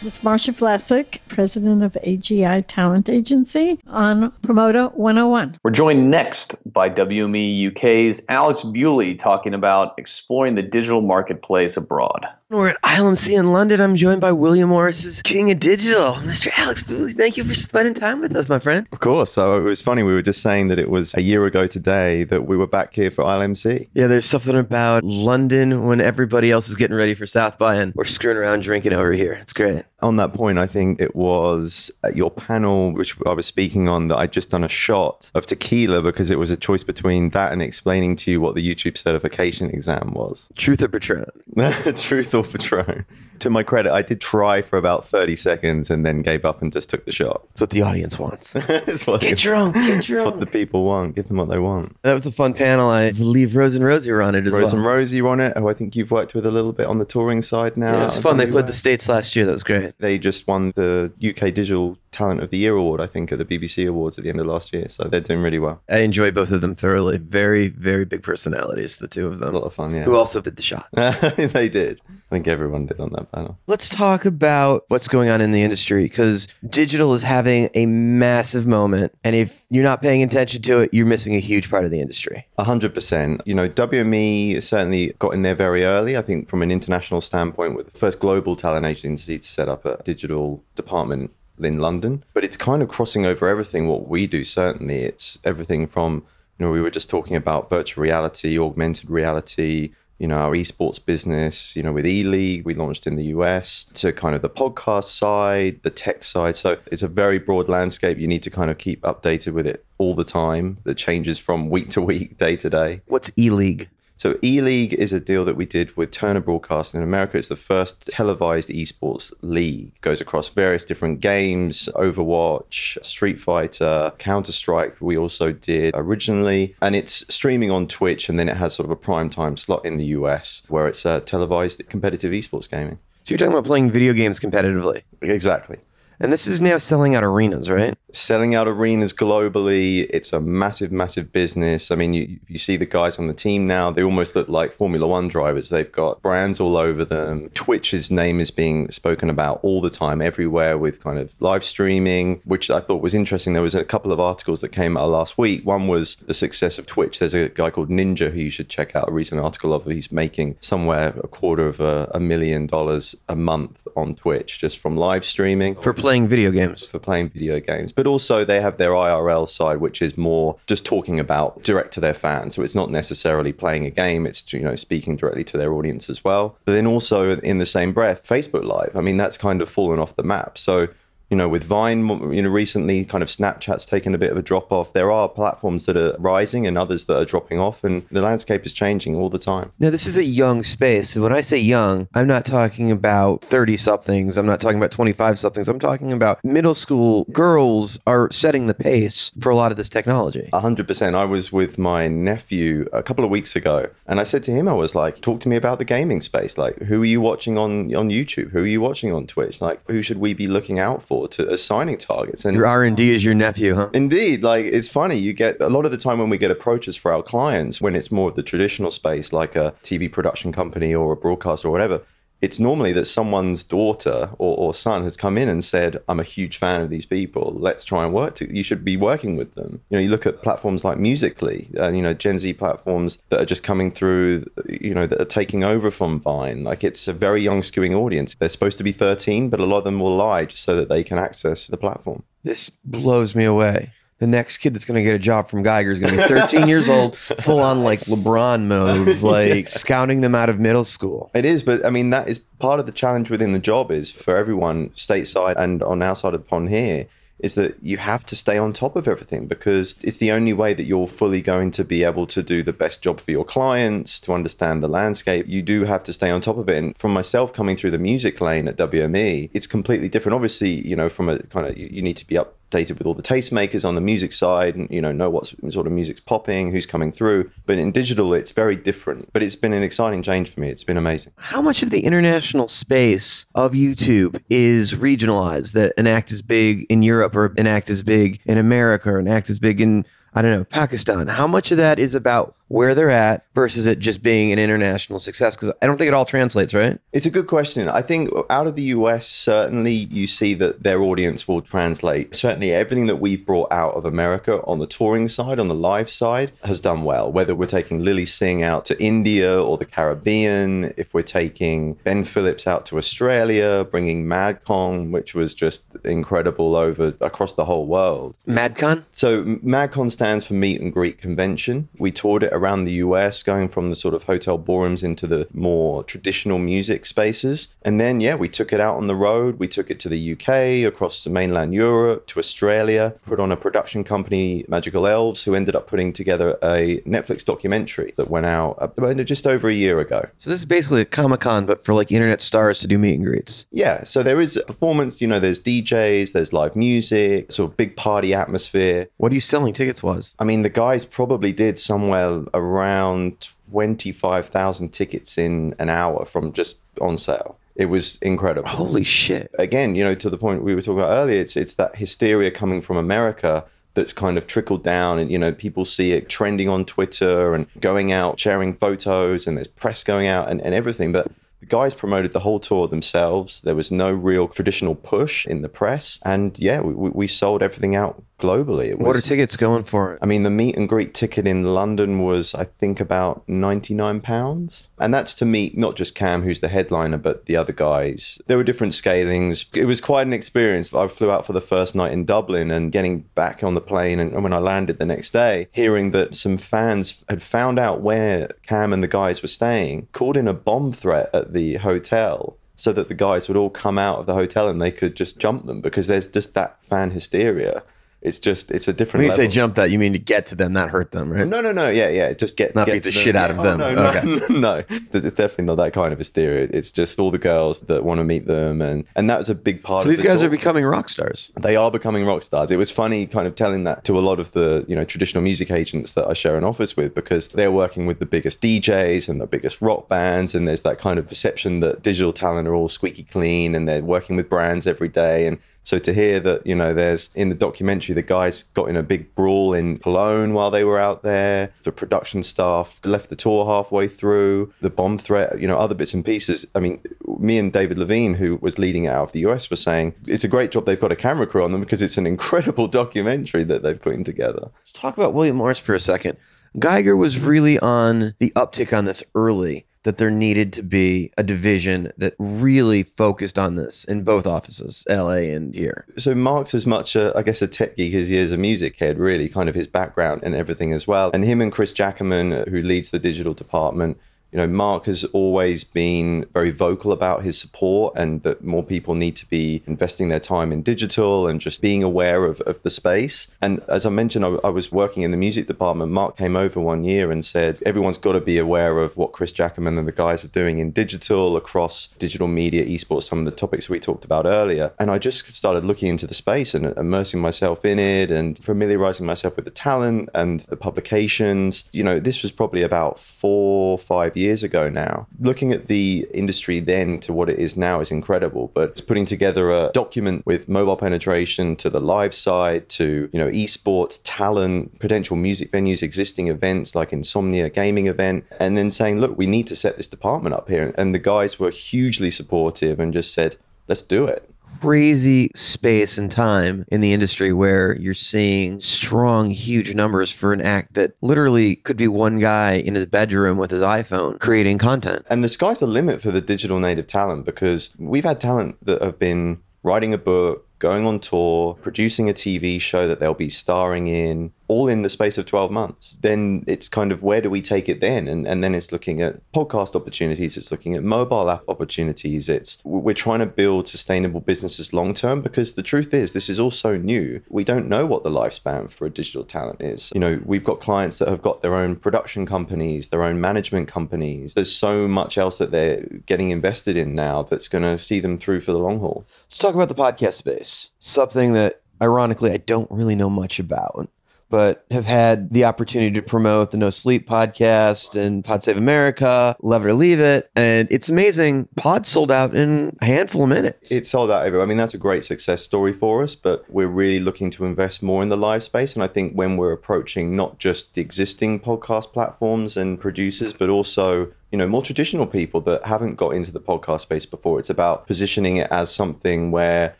This is Marsha Vlasic, president of AGI Talent Agency on Promoter 101. We're joined next by WME UK's Alex Bewley talking about exploring the digital marketplace abroad. We're at ILMC in London. I'm joined by William Morris's King of Digital, Mr. Alex Bewley. Thank you for spending time with us, my friend. Of course. So it was funny. We were just saying that it was a year ago today that we were back here for ILMC. Yeah, there's something about London when everybody else is getting ready for South by and we're screwing around drinking over here. It's great. On that point, I think it was at your panel, which I was speaking on, that I'd just done a shot of tequila because it was a choice between that and explaining to you what the YouTube certification exam was. Truth or Patron? Truth or Patron. To my credit, I did try for about 30 seconds and then gave up and just took the shot. That's what the audience wants. it's what, Get drunk, get It's what the people want. Give them what they want. That was a fun panel. I believe Rose and Rosie were on it as Rose well. and Rosie were on it, who I think you've worked with a little bit on the touring side now. Yeah, it was fun. They played the States last year. That was great. They just won the UK Digital Talent of the Year award, I think, at the BBC Awards at the end of last year. So they're doing really well. I enjoy both of them thoroughly. Very, very big personalities, the two of them. A lot of fun, yeah. Who also did the shot. they did. I think everyone did on that panel. Let's talk about what's going on in the industry because digital is having a massive moment. And if you're not paying attention to it, you're missing a huge part of the industry. A hundred percent. You know, WME certainly got in there very early. I think from an international standpoint, with the first global talent agency to set up a digital department in London. But it's kind of crossing over everything. What we do, certainly, it's everything from you know we were just talking about virtual reality, augmented reality. You know, our esports business, you know, with eLeague, we launched in the US to kind of the podcast side, the tech side. So it's a very broad landscape. You need to kind of keep updated with it all the time. That changes from week to week, day to day. What's eLeague? So eLeague is a deal that we did with Turner Broadcasting in America. It's the first televised esports league. Goes across various different games, Overwatch, Street Fighter, Counter-Strike we also did originally. And it's streaming on Twitch and then it has sort of a prime time slot in the US where it's a televised competitive esports gaming. So you're talking about playing video games competitively. Exactly. And this is now selling out arenas, right? Selling out arenas globally. It's a massive, massive business. I mean, you, you see the guys on the team now, they almost look like Formula One drivers. They've got brands all over them. Twitch's name is being spoken about all the time, everywhere, with kind of live streaming, which I thought was interesting. There was a couple of articles that came out last week. One was the success of Twitch. There's a guy called Ninja who you should check out, a recent article of. He's making somewhere a quarter of a, a million dollars a month on Twitch just from live streaming. For playing video games. For playing video games. But also they have their IRL side, which is more just talking about direct to their fans. So it's not necessarily playing a game, it's you know speaking directly to their audience as well. But then also in the same breath, Facebook Live. I mean, that's kind of fallen off the map. So you know, with Vine, you know, recently kind of Snapchat's taken a bit of a drop off. There are platforms that are rising and others that are dropping off, and the landscape is changing all the time. Now, this is a young space. And when I say young, I'm not talking about 30 somethings. I'm not talking about 25 somethings. I'm talking about middle school girls are setting the pace for a lot of this technology. A hundred percent. I was with my nephew a couple of weeks ago, and I said to him, I was like, "Talk to me about the gaming space. Like, who are you watching on on YouTube? Who are you watching on Twitch? Like, who should we be looking out for?" To assigning targets. And Your R and D is your nephew, huh? Indeed, like it's funny. You get a lot of the time when we get approaches for our clients, when it's more of the traditional space, like a TV production company or a broadcaster or whatever. It's normally that someone's daughter or, or son has come in and said, "I'm a huge fan of these people. Let's try and work. To, you should be working with them." You know, you look at platforms like Musical.ly, uh, you know, Gen Z platforms that are just coming through, you know, that are taking over from Vine. Like it's a very young, skewing audience. They're supposed to be 13, but a lot of them will lie just so that they can access the platform. This blows me away. The next kid that's going to get a job from Geiger is going to be 13 years old, full on like LeBron mode, like scouting them out of middle school. It is, but I mean that is part of the challenge within the job is for everyone stateside and on our side of the pond here is that you have to stay on top of everything because it's the only way that you're fully going to be able to do the best job for your clients, to understand the landscape. You do have to stay on top of it. And from myself coming through the music lane at WME, it's completely different. Obviously, you know, from a kind of, you, need to be updated with all the tastemakers on the music side and, you know, know what sort of music's popping, who's coming through. But in digital, it's very different. But it's been an exciting change for me. It's been amazing. How much of the international space of YouTube is regionalized? That an act is big in Europe or an act is big in America or an act is big in, I don't know, Pakistan? How much of that is about where they're at versus it just being an international success? Because I don't think it all translates, right? It's a good question. I think out of the US, certainly you see that their audience will translate. Certainly everything that we've brought out of America on the touring side, on the live side, has done well. Whether we're taking Lilly Singh out to India or the Caribbean, if we're taking Ben Phillips out to Australia, bringing MagCon, which was just incredible over across the whole world. MagCon? So MagCon stands for Meet and Greet Convention. We toured it around the US, going from the sort of hotel ballrooms into the more traditional music spaces. And then, yeah, we took it out on the road. We took it to the UK, across to mainland Europe, to Australia, put on a production company, Magical Elves, who ended up putting together a Netflix documentary that went out uh, about just over a year ago. So this is basically a Comic Con, but for like internet stars to do meet and greets. Yeah, so there is a performance, you know, there's DJs, there's live music, sort of big party atmosphere. What are you selling tickets was? I mean, the guys probably did somewhere around 25,000 tickets in an hour from just on sale. It was incredible. Holy shit. Again, you know, to the point we were talking about earlier, it's it's that hysteria coming from America that's kind of trickled down and you know people see it trending on Twitter and going out sharing photos and there's press going out and, and everything. But the guys promoted the whole tour themselves. There was no real traditional push in the press. And yeah, we, we sold everything out globally. It What are tickets going for? I mean, the meet and greet ticket in London was, I think, about £99. And that's to meet not just Cam, who's the headliner, but the other guys. There were different scalings. It was quite an experience. I flew out for the first night in Dublin and getting back on the plane. And when I landed the next day, hearing that some fans had found out where Cam and the guys were staying, called in a bomb threat at the hotel so that the guys would all come out of the hotel and they could just jump them because there's just that fan hysteria. It's just, it's a different When you say jump that, you mean to get to them, not hurt them, right? No, no, no. Yeah, yeah. Just get Not get beat the them. shit out of Oh, them. no, no, Okay. no. It's definitely not that kind of hysteria. It's just all the girls that want to meet them, and and that was a big part. So of these the guys tour. are becoming rock stars. They are becoming rock stars. It was funny, kind of telling that to a lot of the you know traditional music agents that I share an office with because they're working with the biggest DJs and the biggest rock bands, and there's that kind of perception that digital talent are all squeaky clean and they're working with brands every day. And so to hear that you know there's in the documentary the guys got in a big brawl in Cologne while they were out there, the production staff left the tour halfway through, the bomb threat, you know, other bits and pieces. I mean, me and David Levine, who was leading it out of the US, were saying it's a great job they've got a camera crew on them because it's an incredible documentary that they've put in together. Let's talk about William Morris for a second. Geiger was really on the uptick on this early. That there needed to be a division that really focused on this in both offices, LA and here. So Mark's as much, a, I guess, a tech geek as he is a music head, really, kind of his background and everything as well. And him and Chris Jacquemin, uh, who leads the digital department, you know, Mark has always been very vocal about his support and that more people need to be investing their time in digital and just being aware of, of the space. And as I mentioned, I, I was working in the music department. Mark came over one year and said, everyone's got to be aware of what Chris Jacquemin and the guys are doing in digital across digital media, esports, some of the topics we talked about earlier. And I just started looking into the space and immersing myself in it and familiarizing myself with the talent and the publications. You know, this was probably about four, five years years ago now. Looking at the industry then to what it is now is incredible, but it's putting together a document with mobile penetration to the live side to, you know, esports, talent, potential music venues, existing events like Insomnia gaming event, and then saying, look, we need to set this department up here. And the guys were hugely supportive and just said, let's do it crazy space and time in the industry where you're seeing strong, huge numbers for an act that literally could be one guy in his bedroom with his iPhone creating content. And the sky's the limit for the digital native talent because we've had talent that have been writing a book, going on tour, producing a TV show that they'll be starring in, all in the space of 12 months. Then it's kind of where do we take it then? And, and then it's looking at podcast opportunities, it's looking at mobile app opportunities. It's we're trying to build sustainable businesses long term because the truth is this is all so new. We don't know what the lifespan for a digital talent is. You know, we've got clients that have got their own production companies, their own management companies. There's so much else that they're getting invested in now that's going to see them through for the long haul. Let's talk about the podcast space. Something that ironically I don't really know much about but have had the opportunity to promote the No Sleep podcast and Pod Save America, Love It or Leave It. And it's amazing. Pod sold out in a handful of minutes. It sold out everywhere. I mean, that's a great success story for us, but we're really looking to invest more in the live space. And I think when we're approaching not just the existing podcast platforms and producers, but also you know more traditional people that haven't got into the podcast space before it's about positioning it as something where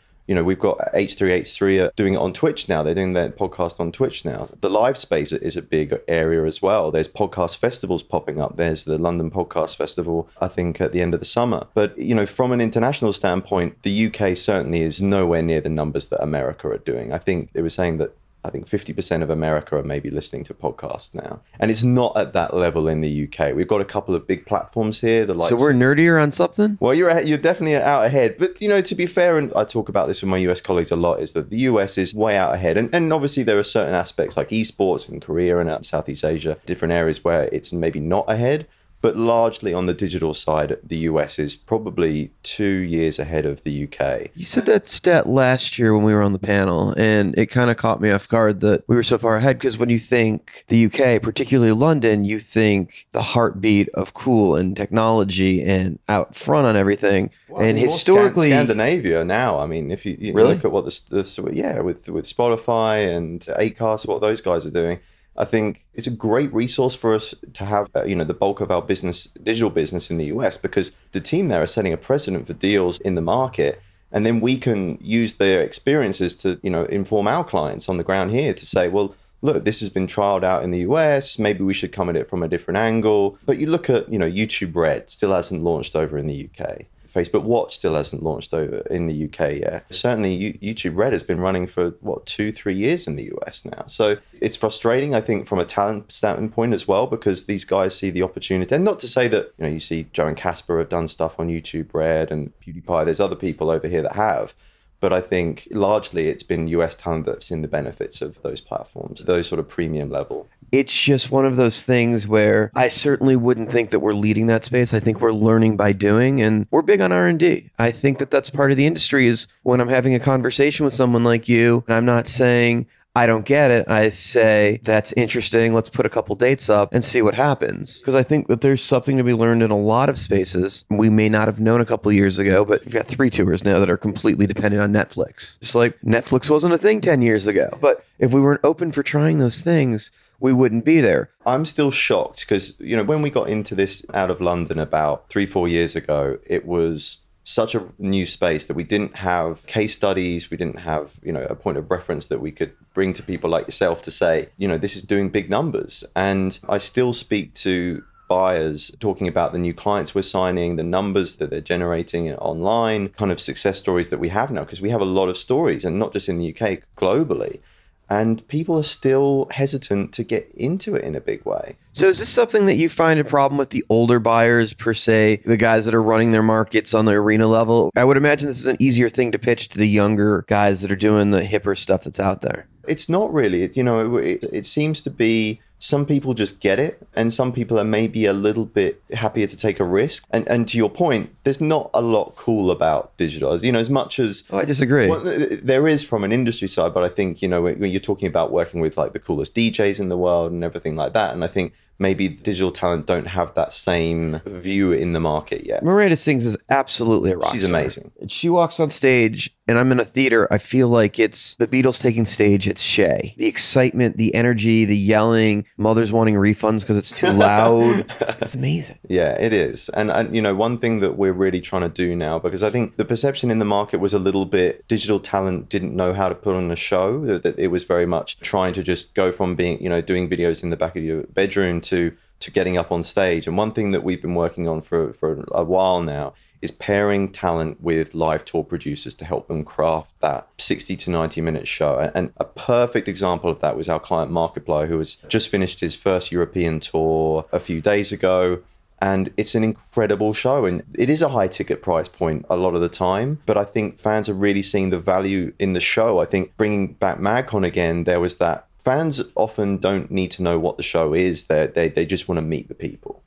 you know, we've got H3H3 doing it on Twitch now. They're doing their podcast on Twitch now. The live space is a big area as well. There's podcast festivals popping up. There's the London Podcast Festival, I think, at the end of the summer. But, you know, from an international standpoint, the UK certainly is nowhere near the numbers that America are doing. I think they were saying that I think 50% of America are maybe listening to podcasts now. And it's not at that level in the UK. We've got a couple of big platforms here. The so we're nerdier on something? Well, you're, you're definitely out ahead. But, you know, to be fair, and I talk about this with my US colleagues a lot, is that the US is way out ahead. And, and obviously there are certain aspects like esports in Korea and out in Southeast Asia, different areas where it's maybe not ahead but largely on the digital side, the US is probably two years ahead of the UK. You said that stat last year when we were on the panel, and it kind of caught me off guard that we were so far ahead. Because when you think the UK, particularly London, you think the heartbeat of cool and technology and out front on everything. Well, and I mean, historically, Scandinavia now. I mean, if you, you really? look at what this, the yeah with with Spotify and Acast, what those guys are doing I think it's a great resource for us to have, uh, you know, the bulk of our business, digital business in the US, because the team there are setting a precedent for deals in the market. And then we can use their experiences to, you know, inform our clients on the ground here to say, well, look, this has been trialed out in the US. Maybe we should come at it from a different angle. But you look at, you know, YouTube Red still hasn't launched over in the UK. Facebook Watch still hasn't launched over in the UK yet. Certainly, YouTube Red has been running for what two, three years in the US now. So it's frustrating, I think, from a talent standpoint as well, because these guys see the opportunity. And not to say that you know you see Joe and Caspar have done stuff on YouTube Red and PewDiePie. There's other people over here that have. But I think largely it's been US talent that's seen the benefits of those platforms, those sort of premium level it's just one of those things where I certainly wouldn't think that we're leading that space. I think we're learning by doing and we're big on R&D. I think that that's part of the industry is when I'm having a conversation with someone like you and I'm not saying I don't get it. I say, that's interesting. Let's put a couple dates up and see what happens. Because I think that there's something to be learned in a lot of spaces we may not have known a couple years ago, but we've got three tours now that are completely dependent on Netflix. It's like Netflix wasn't a thing 10 years ago. But if we weren't open for trying those things, we wouldn't be there. I'm still shocked because, you know, when we got into this out of London about three, four years ago, it was such a new space that we didn't have case studies we didn't have you know a point of reference that we could bring to people like yourself to say you know this is doing big numbers. And i still speak to buyers talking about the new clients we're signing the numbers that they're generating online kind of success stories that we have now because we have a lot of stories and not just in the uk globally and people are still hesitant to get into it in a big way. So, is this something that you find a problem with the older buyers, per se, the guys that are running their markets on the arena level? I would imagine this is an easier thing to pitch to the younger guys that are doing the hipper stuff that's out there. It's not really. It, you know, it, it, it seems to be some people just get it and some people are maybe a little bit happier to take a risk and and to your point there's not a lot cool about digital as you know as much as oh, i disagree well, there is from an industry side but i think you know when, when you're talking about working with like the coolest djs in the world and everything like that and i think maybe digital talent don't have that same view in the market yet. Miranda Sings is absolutely a rock She's star. amazing. She walks on stage and I'm in a theater. I feel like it's the Beatles taking stage. It's Shay. The excitement, the energy, the yelling, mothers wanting refunds because it's too loud. it's amazing. Yeah, it is. And, and, you know, one thing that we're really trying to do now, because I think the perception in the market was a little bit digital talent didn't know how to put on a show, that, that it was very much trying to just go from being, you know, doing videos in the back of your bedroom to to getting up on stage. And one thing that we've been working on for, for a while now is pairing talent with live tour producers to help them craft that 60 to 90 minute show. And a perfect example of that was our client Markiplier, who has just finished his first European tour a few days ago. And it's an incredible show. And it is a high ticket price point a lot of the time. But I think fans are really seeing the value in the show. I think bringing back MagCon again, there was that fans often don't need to know what the show is. They they they just want to meet the people.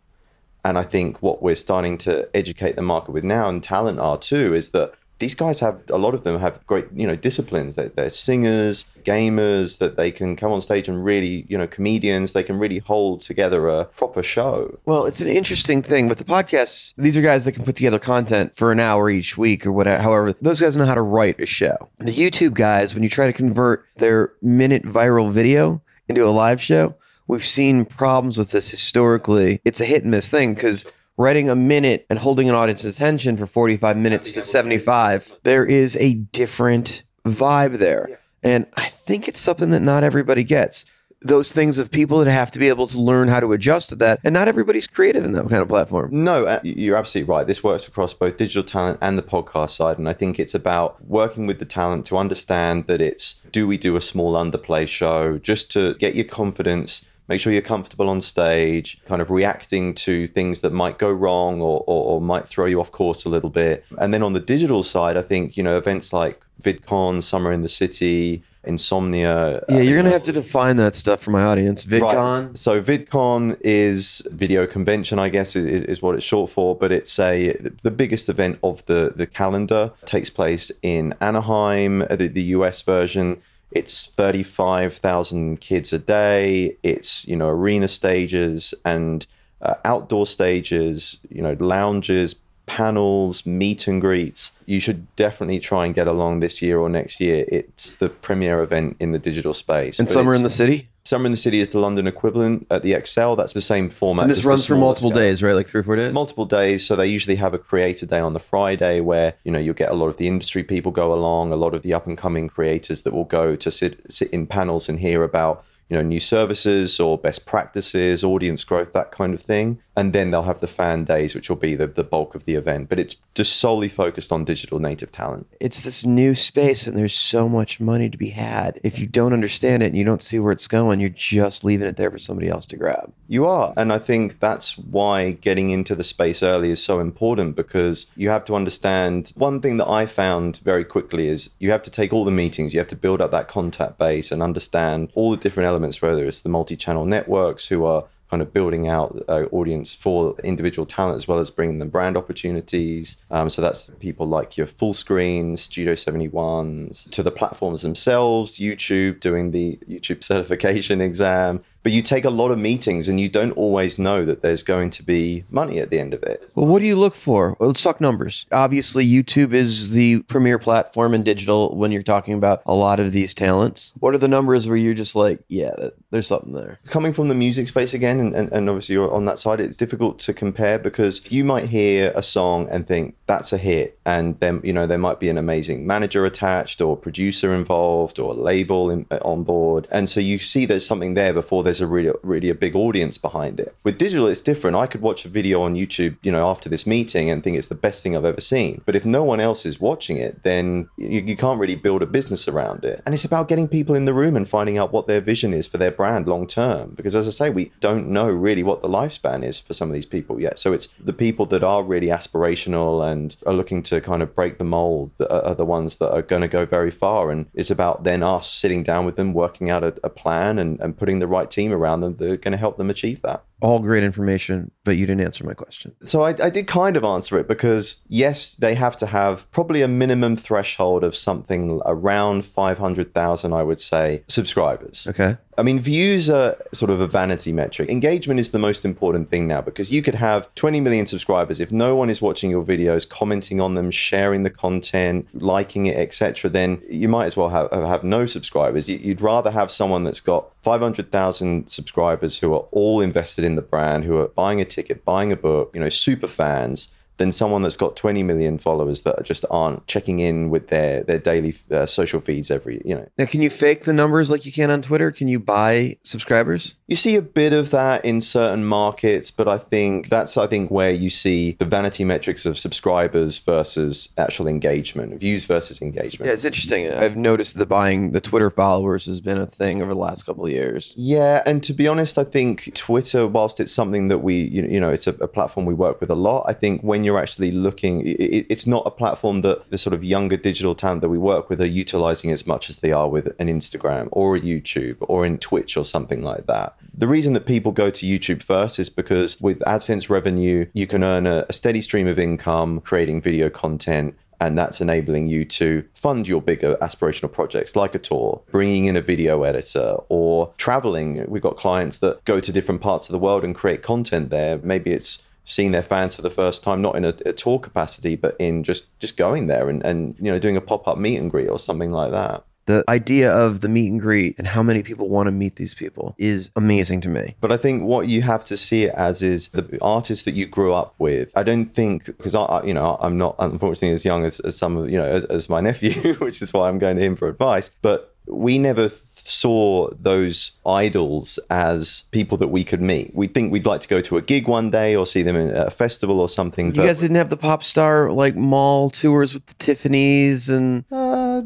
And I think what we're starting to educate the market with now, and talent are too, is that these guys have a lot of them have great you know disciplines. They're, they're, singers gamers that they can come on stage and really you know comedians. They can really hold together a proper show. Well it's an interesting thing. With the podcasts these are guys that can put together content for an hour each week or whatever. However those guys know how to write a show. The youtube guys when you try to convert their minute viral video into a live show we've seen problems with this historically it's a hit and miss thing because writing a minute and holding an audience's attention for 45 minutes to 75, there is a different vibe there. And I think it's something that not everybody gets. Those things of people that have to be able to learn how to adjust to that. And not everybody's creative in that kind of platform. No, uh, you're absolutely right. This works across both digital talent and the podcast side. And I think it's about working with the talent to understand that it's do we do a small underplay show just to get your confidence make sure you're comfortable on stage, kind of reacting to things that might go wrong or, or, or, might throw you off course a little bit. And then on the digital side, I think, you know, events like VidCon, Summer in the City, Insomnia. Uh, yeah, you're going to have to define that stuff for my audience. VidCon. Right. So VidCon is video convention, I guess, is, is what it's short for, but it's a the biggest event of the, the calendar. It takes place in Anaheim, the, the US version it's 35,000 kids a day. It's, you know, arena stages and uh, outdoor stages, you know, lounges, panels, meet and greets. You should definitely try and get along this year or next year. It's the premier event in the digital space. And Summer in the City? Summer in the City is the London equivalent at the Excel. That's the same format. And this runs for multiple scale. days, right? Like three or four days? Multiple days. So they usually have a creator day on the Friday where, you know, you'll get a lot of the industry people go along, a lot of the up and coming creators that will go to sit sit in panels and hear about, you know, new services or best practices, audience growth, that kind of thing. And then they'll have the fan days, which will be the, the bulk of the event. But it's just solely focused on digital native talent. It's this new space, and there's so much money to be had. If you don't understand it and you don't see where it's going, you're just leaving it there for somebody else to grab. You are. And I think that's why getting into the space early is so important because you have to understand one thing that I found very quickly is you have to take all the meetings, you have to build up that contact base and understand all the different elements, whether it's the multi channel networks who are kind of building out uh, audience for individual talent as well as bringing them brand opportunities. Um, so that's people like your Fullscreen, Studio 71s, to the platforms themselves, YouTube, doing the YouTube certification exam. But you take a lot of meetings and you don't always know that there's going to be money at the end of it. Well, what do you look for? Well, let's talk numbers. Obviously, YouTube is the premier platform in digital when you're talking about a lot of these talents. What are the numbers where you're just like, yeah, there's something there? coming from the music space again and, and, and obviously you're on that side it's difficult to compare because you might hear a song and think that's a hit and then you know there might be an amazing manager attached or producer involved or a label in, uh, on board. And so you see there's something there before there's a really really a big audience behind it. With digital it's different. I could watch a video on youtube you know after this meeting and think it's the best thing i've ever seen. But if no one else is watching it then you, you can't really build a business around it. And it's about getting people in the room and finding out what their vision is for their brand long term because as i say we don't know really what the lifespan is for some of these people yet so it's the people that are really aspirational and are looking to kind of break the mold that are, the ones that are going to go very far and it's about then us sitting down with them working out a, a plan and, and putting the right team around them that are going to help them achieve that. All great information, but you didn't answer my question. So I, I did kind of answer it because yes, they have to have probably a minimum threshold of something around 500,000, I would say, subscribers. Okay. I mean, views are sort of a vanity metric. Engagement is the most important thing now because you could have 20 million subscribers. If no one is watching your videos, commenting on them, sharing the content, liking it, etc., then you might as well have, have no subscribers. You'd rather have someone that's got 500,000 subscribers who are all invested in the brand, who are buying a ticket, buying a book, you know, super fans than someone that's got 20 million followers that just aren't checking in with their their daily uh, social feeds every you know Now, can you fake the numbers like you can on Twitter? Can you buy subscribers? you see a bit of that in certain markets but i think that's i think where you see the vanity metrics of subscribers versus actual engagement views versus engagement Yeah, it's interesting. I've noticed the buying the Twitter followers has been a thing over the last couple of years. Yeah, and to be honest, I think Twitter, whilst it's something that we, you know, you know it's a, a platform we work with a lot. I think when you're actually looking, it, it's not a platform that the sort of younger digital talent that we work with are utilizing as much as they are with an Instagram or a YouTube or in Twitch or something like that. The reason that people go to YouTube first is because with AdSense revenue, you can earn a, a steady stream of income creating video content and that's enabling you to fund your bigger aspirational projects like a tour, bringing in a video editor, or traveling. We've got clients that go to different parts of the world and create content there. Maybe it's seeing their fans for the first time, not in a, a tour capacity, but in just just going there and, and you know doing a pop up meet and greet or something like that. The idea of the meet and greet and how many people want to meet these people is amazing to me. But I think what you have to see it as is the artists that you grew up with. I don't think because I, I- you know, I'm not unfortunately as young as, as some of you know as, as my nephew, which is why I'm going to him for advice. But we never saw those idols as people that we could meet. We'd think we'd like to go to a gig one day or see them in a festival or something. You guys didn't have the pop star like mall tours with the Tiffany's and Uh,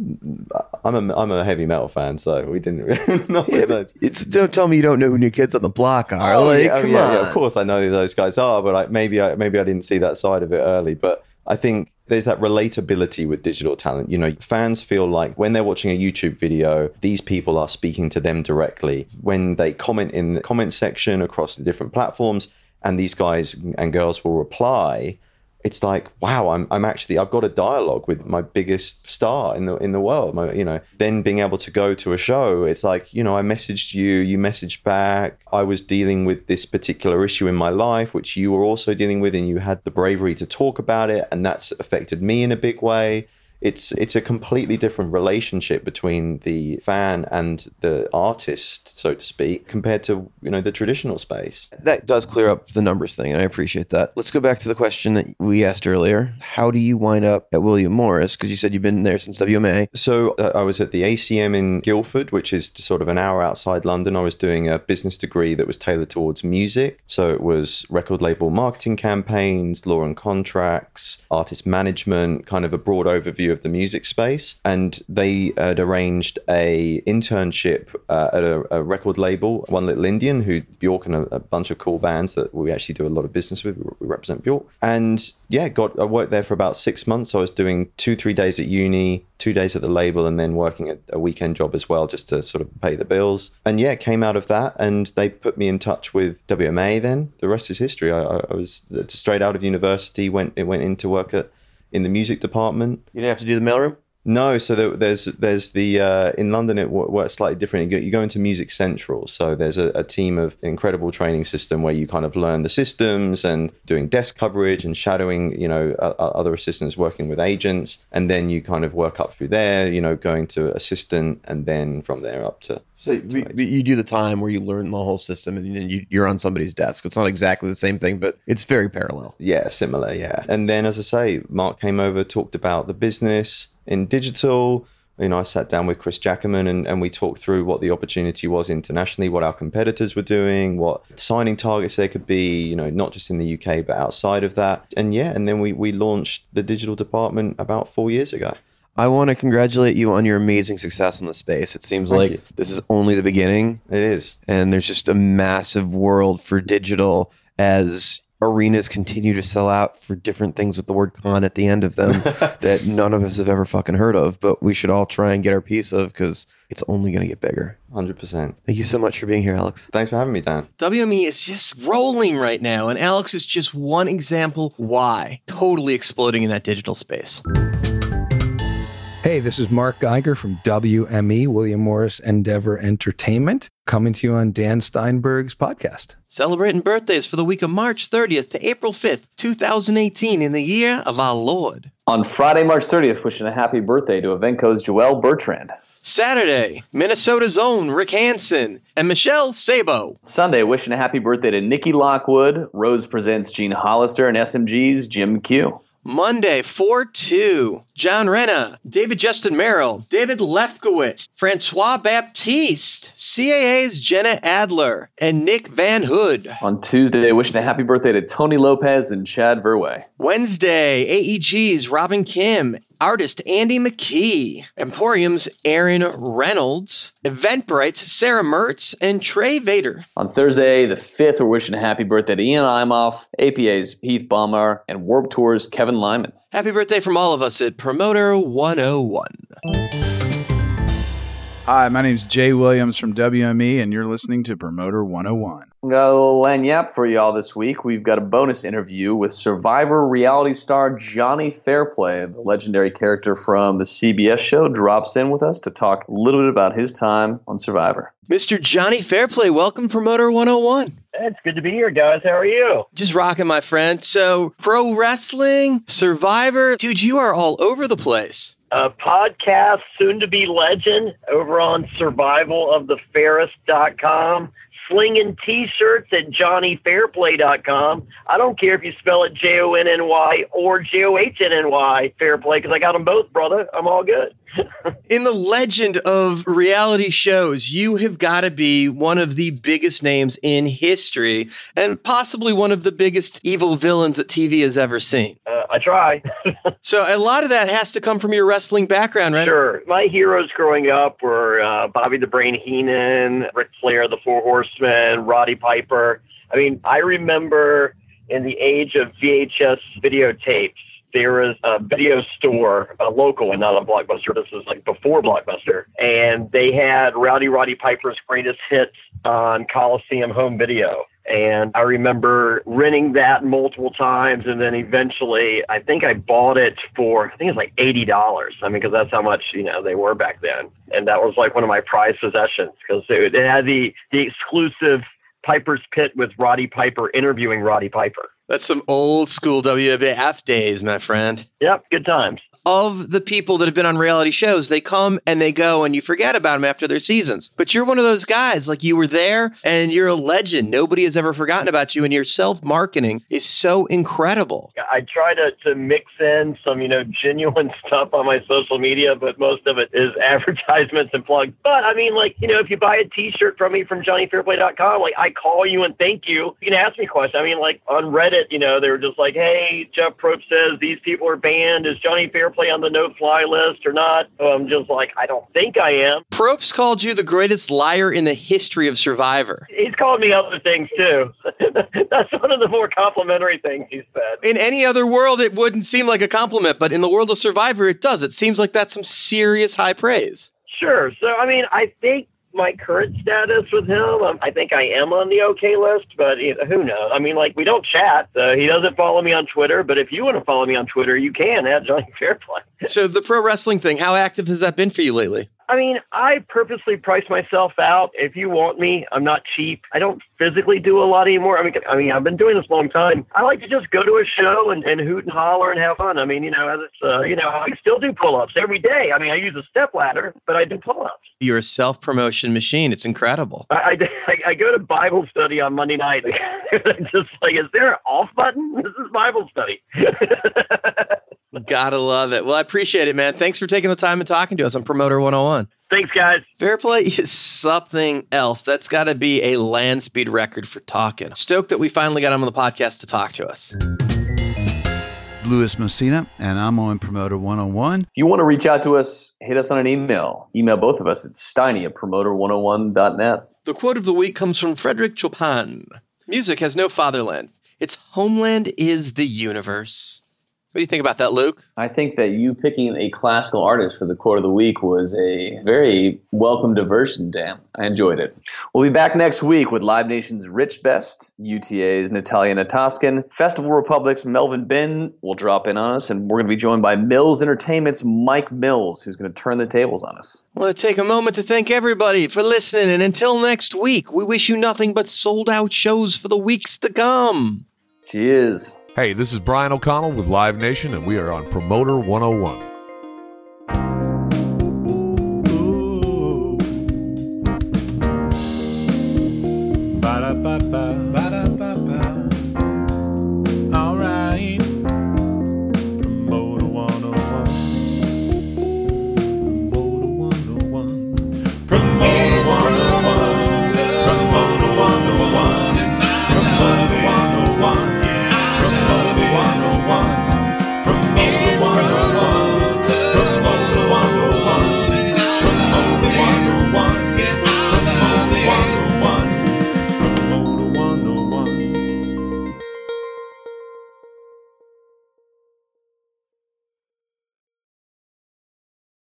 I'm a I'm a heavy metal fan, so we didn't. Really, not with those. it's don't tell me you don't know who New Kids on the Block are. Oh, like, yeah, oh, come yeah, on. yeah, of course I know who those guys are, but I, maybe I maybe I didn't see that side of it early. But I think there's that relatability with digital talent. You know, fans feel like when they're watching a YouTube video, these people are speaking to them directly. When they comment in the comment section across the different platforms, and these guys and girls will reply. It's like, wow, I'm, I'm actually, I've got a dialogue with my biggest star in the in the world. My, you know, then being able to go to a show, it's like, you know, I messaged you, you messaged back. I was dealing with this particular issue in my life, which you were also dealing with, and you had the bravery to talk about it, and that's affected me in a big way. It's it's a completely different relationship between the fan and the artist, so to speak, compared to you know the traditional space. That does clear up the numbers thing, and I appreciate that. Let's go back to the question that we asked earlier. How do you wind up at William Morris? Because you said you've been there since WMA. So uh, I was at the ACM in Guildford, which is sort of an hour outside London. I was doing a business degree that was tailored towards music. So it was record label marketing campaigns, law and contracts, artist management, kind of a broad overview of the music space. And they had arranged a internship uh, at a, a record label, One Little Indian, who Bjork and a, a bunch of cool bands that we actually do a lot of business with. We represent Bjork. And yeah, got I worked there for about six months. I was doing two, three days at uni, two days at the label, and then working at a weekend job as well, just to sort of pay the bills. And yeah, came out of that, and they put me in touch with WMA. Then the rest is history. I, I I was straight out of university, went went into work at in the music department. You didn't have to do the mailroom. No, so there, there's there's the uh, in London it wo- works slightly different. You go, you go into Music Central, so there's a, a team of incredible training system where you kind of learn the systems and doing desk coverage and shadowing, you know, o- other assistants working with agents, and then you kind of work up through there, you know, going to assistant, and then from there up to So you, you do the time where you learn the whole system, and then you, you're on somebody's desk. It's not exactly the same thing, but it's very parallel. Yeah, similar. Yeah. And then, as I say, Mark came over, talked about the business in digital. You know, I sat down with Chris Jacquemin and, and we talked through what the opportunity was internationally, what our competitors were doing, what signing targets there could be, you know, not just in the UK, but outside of that. And yeah, and then we, we launched the digital department about four years ago. I want to congratulate you on your amazing success in the space. It seems Thank like you. this is only the beginning. It is. And there's just a massive world for digital as arenas continue to sell out for different things with the word con at the end of them that none of us have ever fucking heard of, but we should all try and get our piece of because it's only going to get bigger. 100%. Thank you so much for being here, Alex. Thanks for having me, Dan. WME is just rolling right now, and Alex is just one example why. Totally exploding in that digital space. Hey, this is Mark Geiger from WME, William Morris Endeavor Entertainment, coming to you on Dan Steinberg's podcast. Celebrating birthdays for the week of March 30th to April 5th, 2018, in the year of our Lord. On Friday, March 30th, wishing a happy birthday to Evenko's Joel Bertrand. Saturday, Minnesota's own Rick Hansen and Michelle Sabo. Sunday, wishing a happy birthday to Nikki Lockwood. Rose presents Gene Hollister and SMG's Jim Q. Monday, 4 2. John Renna, David Justin Merrill, David Lefkowitz, Francois Baptiste, CAA's Jenna Adler, and Nick Van Hood. On Tuesday, wishing a happy birthday to Tony Lopez and Chad Verway. Wednesday, AEG's Robin Kim, artist Andy McKee, Emporium's Aaron Reynolds, Eventbrite's Sarah Mertz, and Trey Vader. On Thursday, the 5th, we're wishing a happy birthday to Ian Imoff, APA's Heath Baumar, and Warp Tour's Kevin Lyman. Happy birthday from all of us at Promoter 101. Hi, my name's Jay Williams from WME, and you're listening to Promoter 101. We got a little lagniappe for y'all this week. We've got a bonus interview with Survivor reality star Johnny Fairplay, the legendary character from the CBS show, drops in with us to talk a little bit about his time on Survivor. Mr. Johnny Fairplay, welcome Promoter 101. It's good to be here, guys. How are you? Just rocking, my friend. So, pro wrestling, Survivor, dude, you are all over the place. A podcast, soon to be legend, over on survivalofthefairest.com. Slinging t shirts at johnnyfairplay.com. I don't care if you spell it J O N N Y or J O H N N Y, Fairplay, because I got them both, brother. I'm all good. In the legend of reality shows, you have got to be one of the biggest names in history and possibly one of the biggest evil villains that TV has ever seen. Uh, I try. so a lot of that has to come from your wrestling background, right? Sure. My heroes growing up were uh, Bobby the Brain Heenan, Ric Flair, the Four Horsemen, Roddy Piper. I mean, I remember in the age of VHS videotapes, there was a video store, a local and not a blockbuster. This was like before blockbuster, and they had Rowdy Roddy Piper's greatest hits on Coliseum home video. And I remember renting that multiple times, and then eventually, I think I bought it for I think it was like eighty dollars. I mean, because that's how much you know they were back then, and that was like one of my prized possessions because it, it had the the exclusive Piper's Pit with Roddy Piper interviewing Roddy Piper. That's some old school WWF days, my friend. Yep, good times. Of the people that have been on reality shows, they come and they go, and you forget about them after their seasons. But you're one of those guys, like you were there and you're a legend. Nobody has ever forgotten about you, and your self marketing is so incredible. I try to, to mix in some, you know, genuine stuff on my social media, but most of it is advertisements and plugs. But I mean, like, you know, if you buy a t shirt from me from JohnnyFairplay.com, like, I call you and thank you. You can ask me questions. I mean, like, on Reddit, you know, they were just like, hey, Jeff Probst says these people are banned. Is Johnny Fairplay on the no fly list or not? So I'm just like, I don't think I am. Probst called you the greatest liar in the history of Survivor. He's called me other things too. That's one of the more complimentary things he said. In any other world, it wouldn't seem like a compliment, but in the world of Survivor, it does. It seems like that's some serious high praise. Sure. So, I mean, I think my current status with him, um, I think I am on the okay list, but you know, who knows? I mean, like, we don't chat. He doesn't follow me on Twitter, but if you want to follow me on Twitter, you can at Johnny Fairplay. so, the pro wrestling thing, how active has that been for you lately? I mean, I purposely price myself out. If you want me, I'm not cheap. I don't physically do a lot anymore. I mean, I mean, I've been doing this a long time. I like to just go to a show and, and hoot and holler and have fun. I mean, you know, as it's, uh, you know, I still do pull-ups every day. I mean, I use a step ladder, but I do pull-ups. You're a self promotion machine. It's incredible. I, I, I go to Bible study on Monday night. just like, is there an off button? This is Bible study. Gotta love it. Well, I appreciate it, man. Thanks for taking the time and talking to us on Promoter 101. Thanks, guys. Fair play is something else. That's got to be a land speed record for talking. Stoked that we finally got him on the podcast to talk to us. Louis Messina, and I'm on Promoter 101. If you want to reach out to us, hit us on an email. Email both of us at steiny at promoter101.net. The quote of the week comes from Frederick Chopin Music has no fatherland. Its homeland is the universe. What do you think about that, Luke? I think that you picking a classical artist for the quote of the week was a very welcome diversion, Dan. I enjoyed it. We'll be back next week with Live Nation's Rich Best, UTA's Natalia Nastaskin, Festival Republic's Melvin Benn will drop in on us, and we're going to be joined by Mills Entertainment's Mike Mills, who's going to turn the tables on us. I want to take a moment to thank everybody for listening, and until next week, we wish you nothing but sold out shows for the weeks to come. Cheers. Hey, this is Brian O'Connell with Live Nation, and we are on Promoter 101.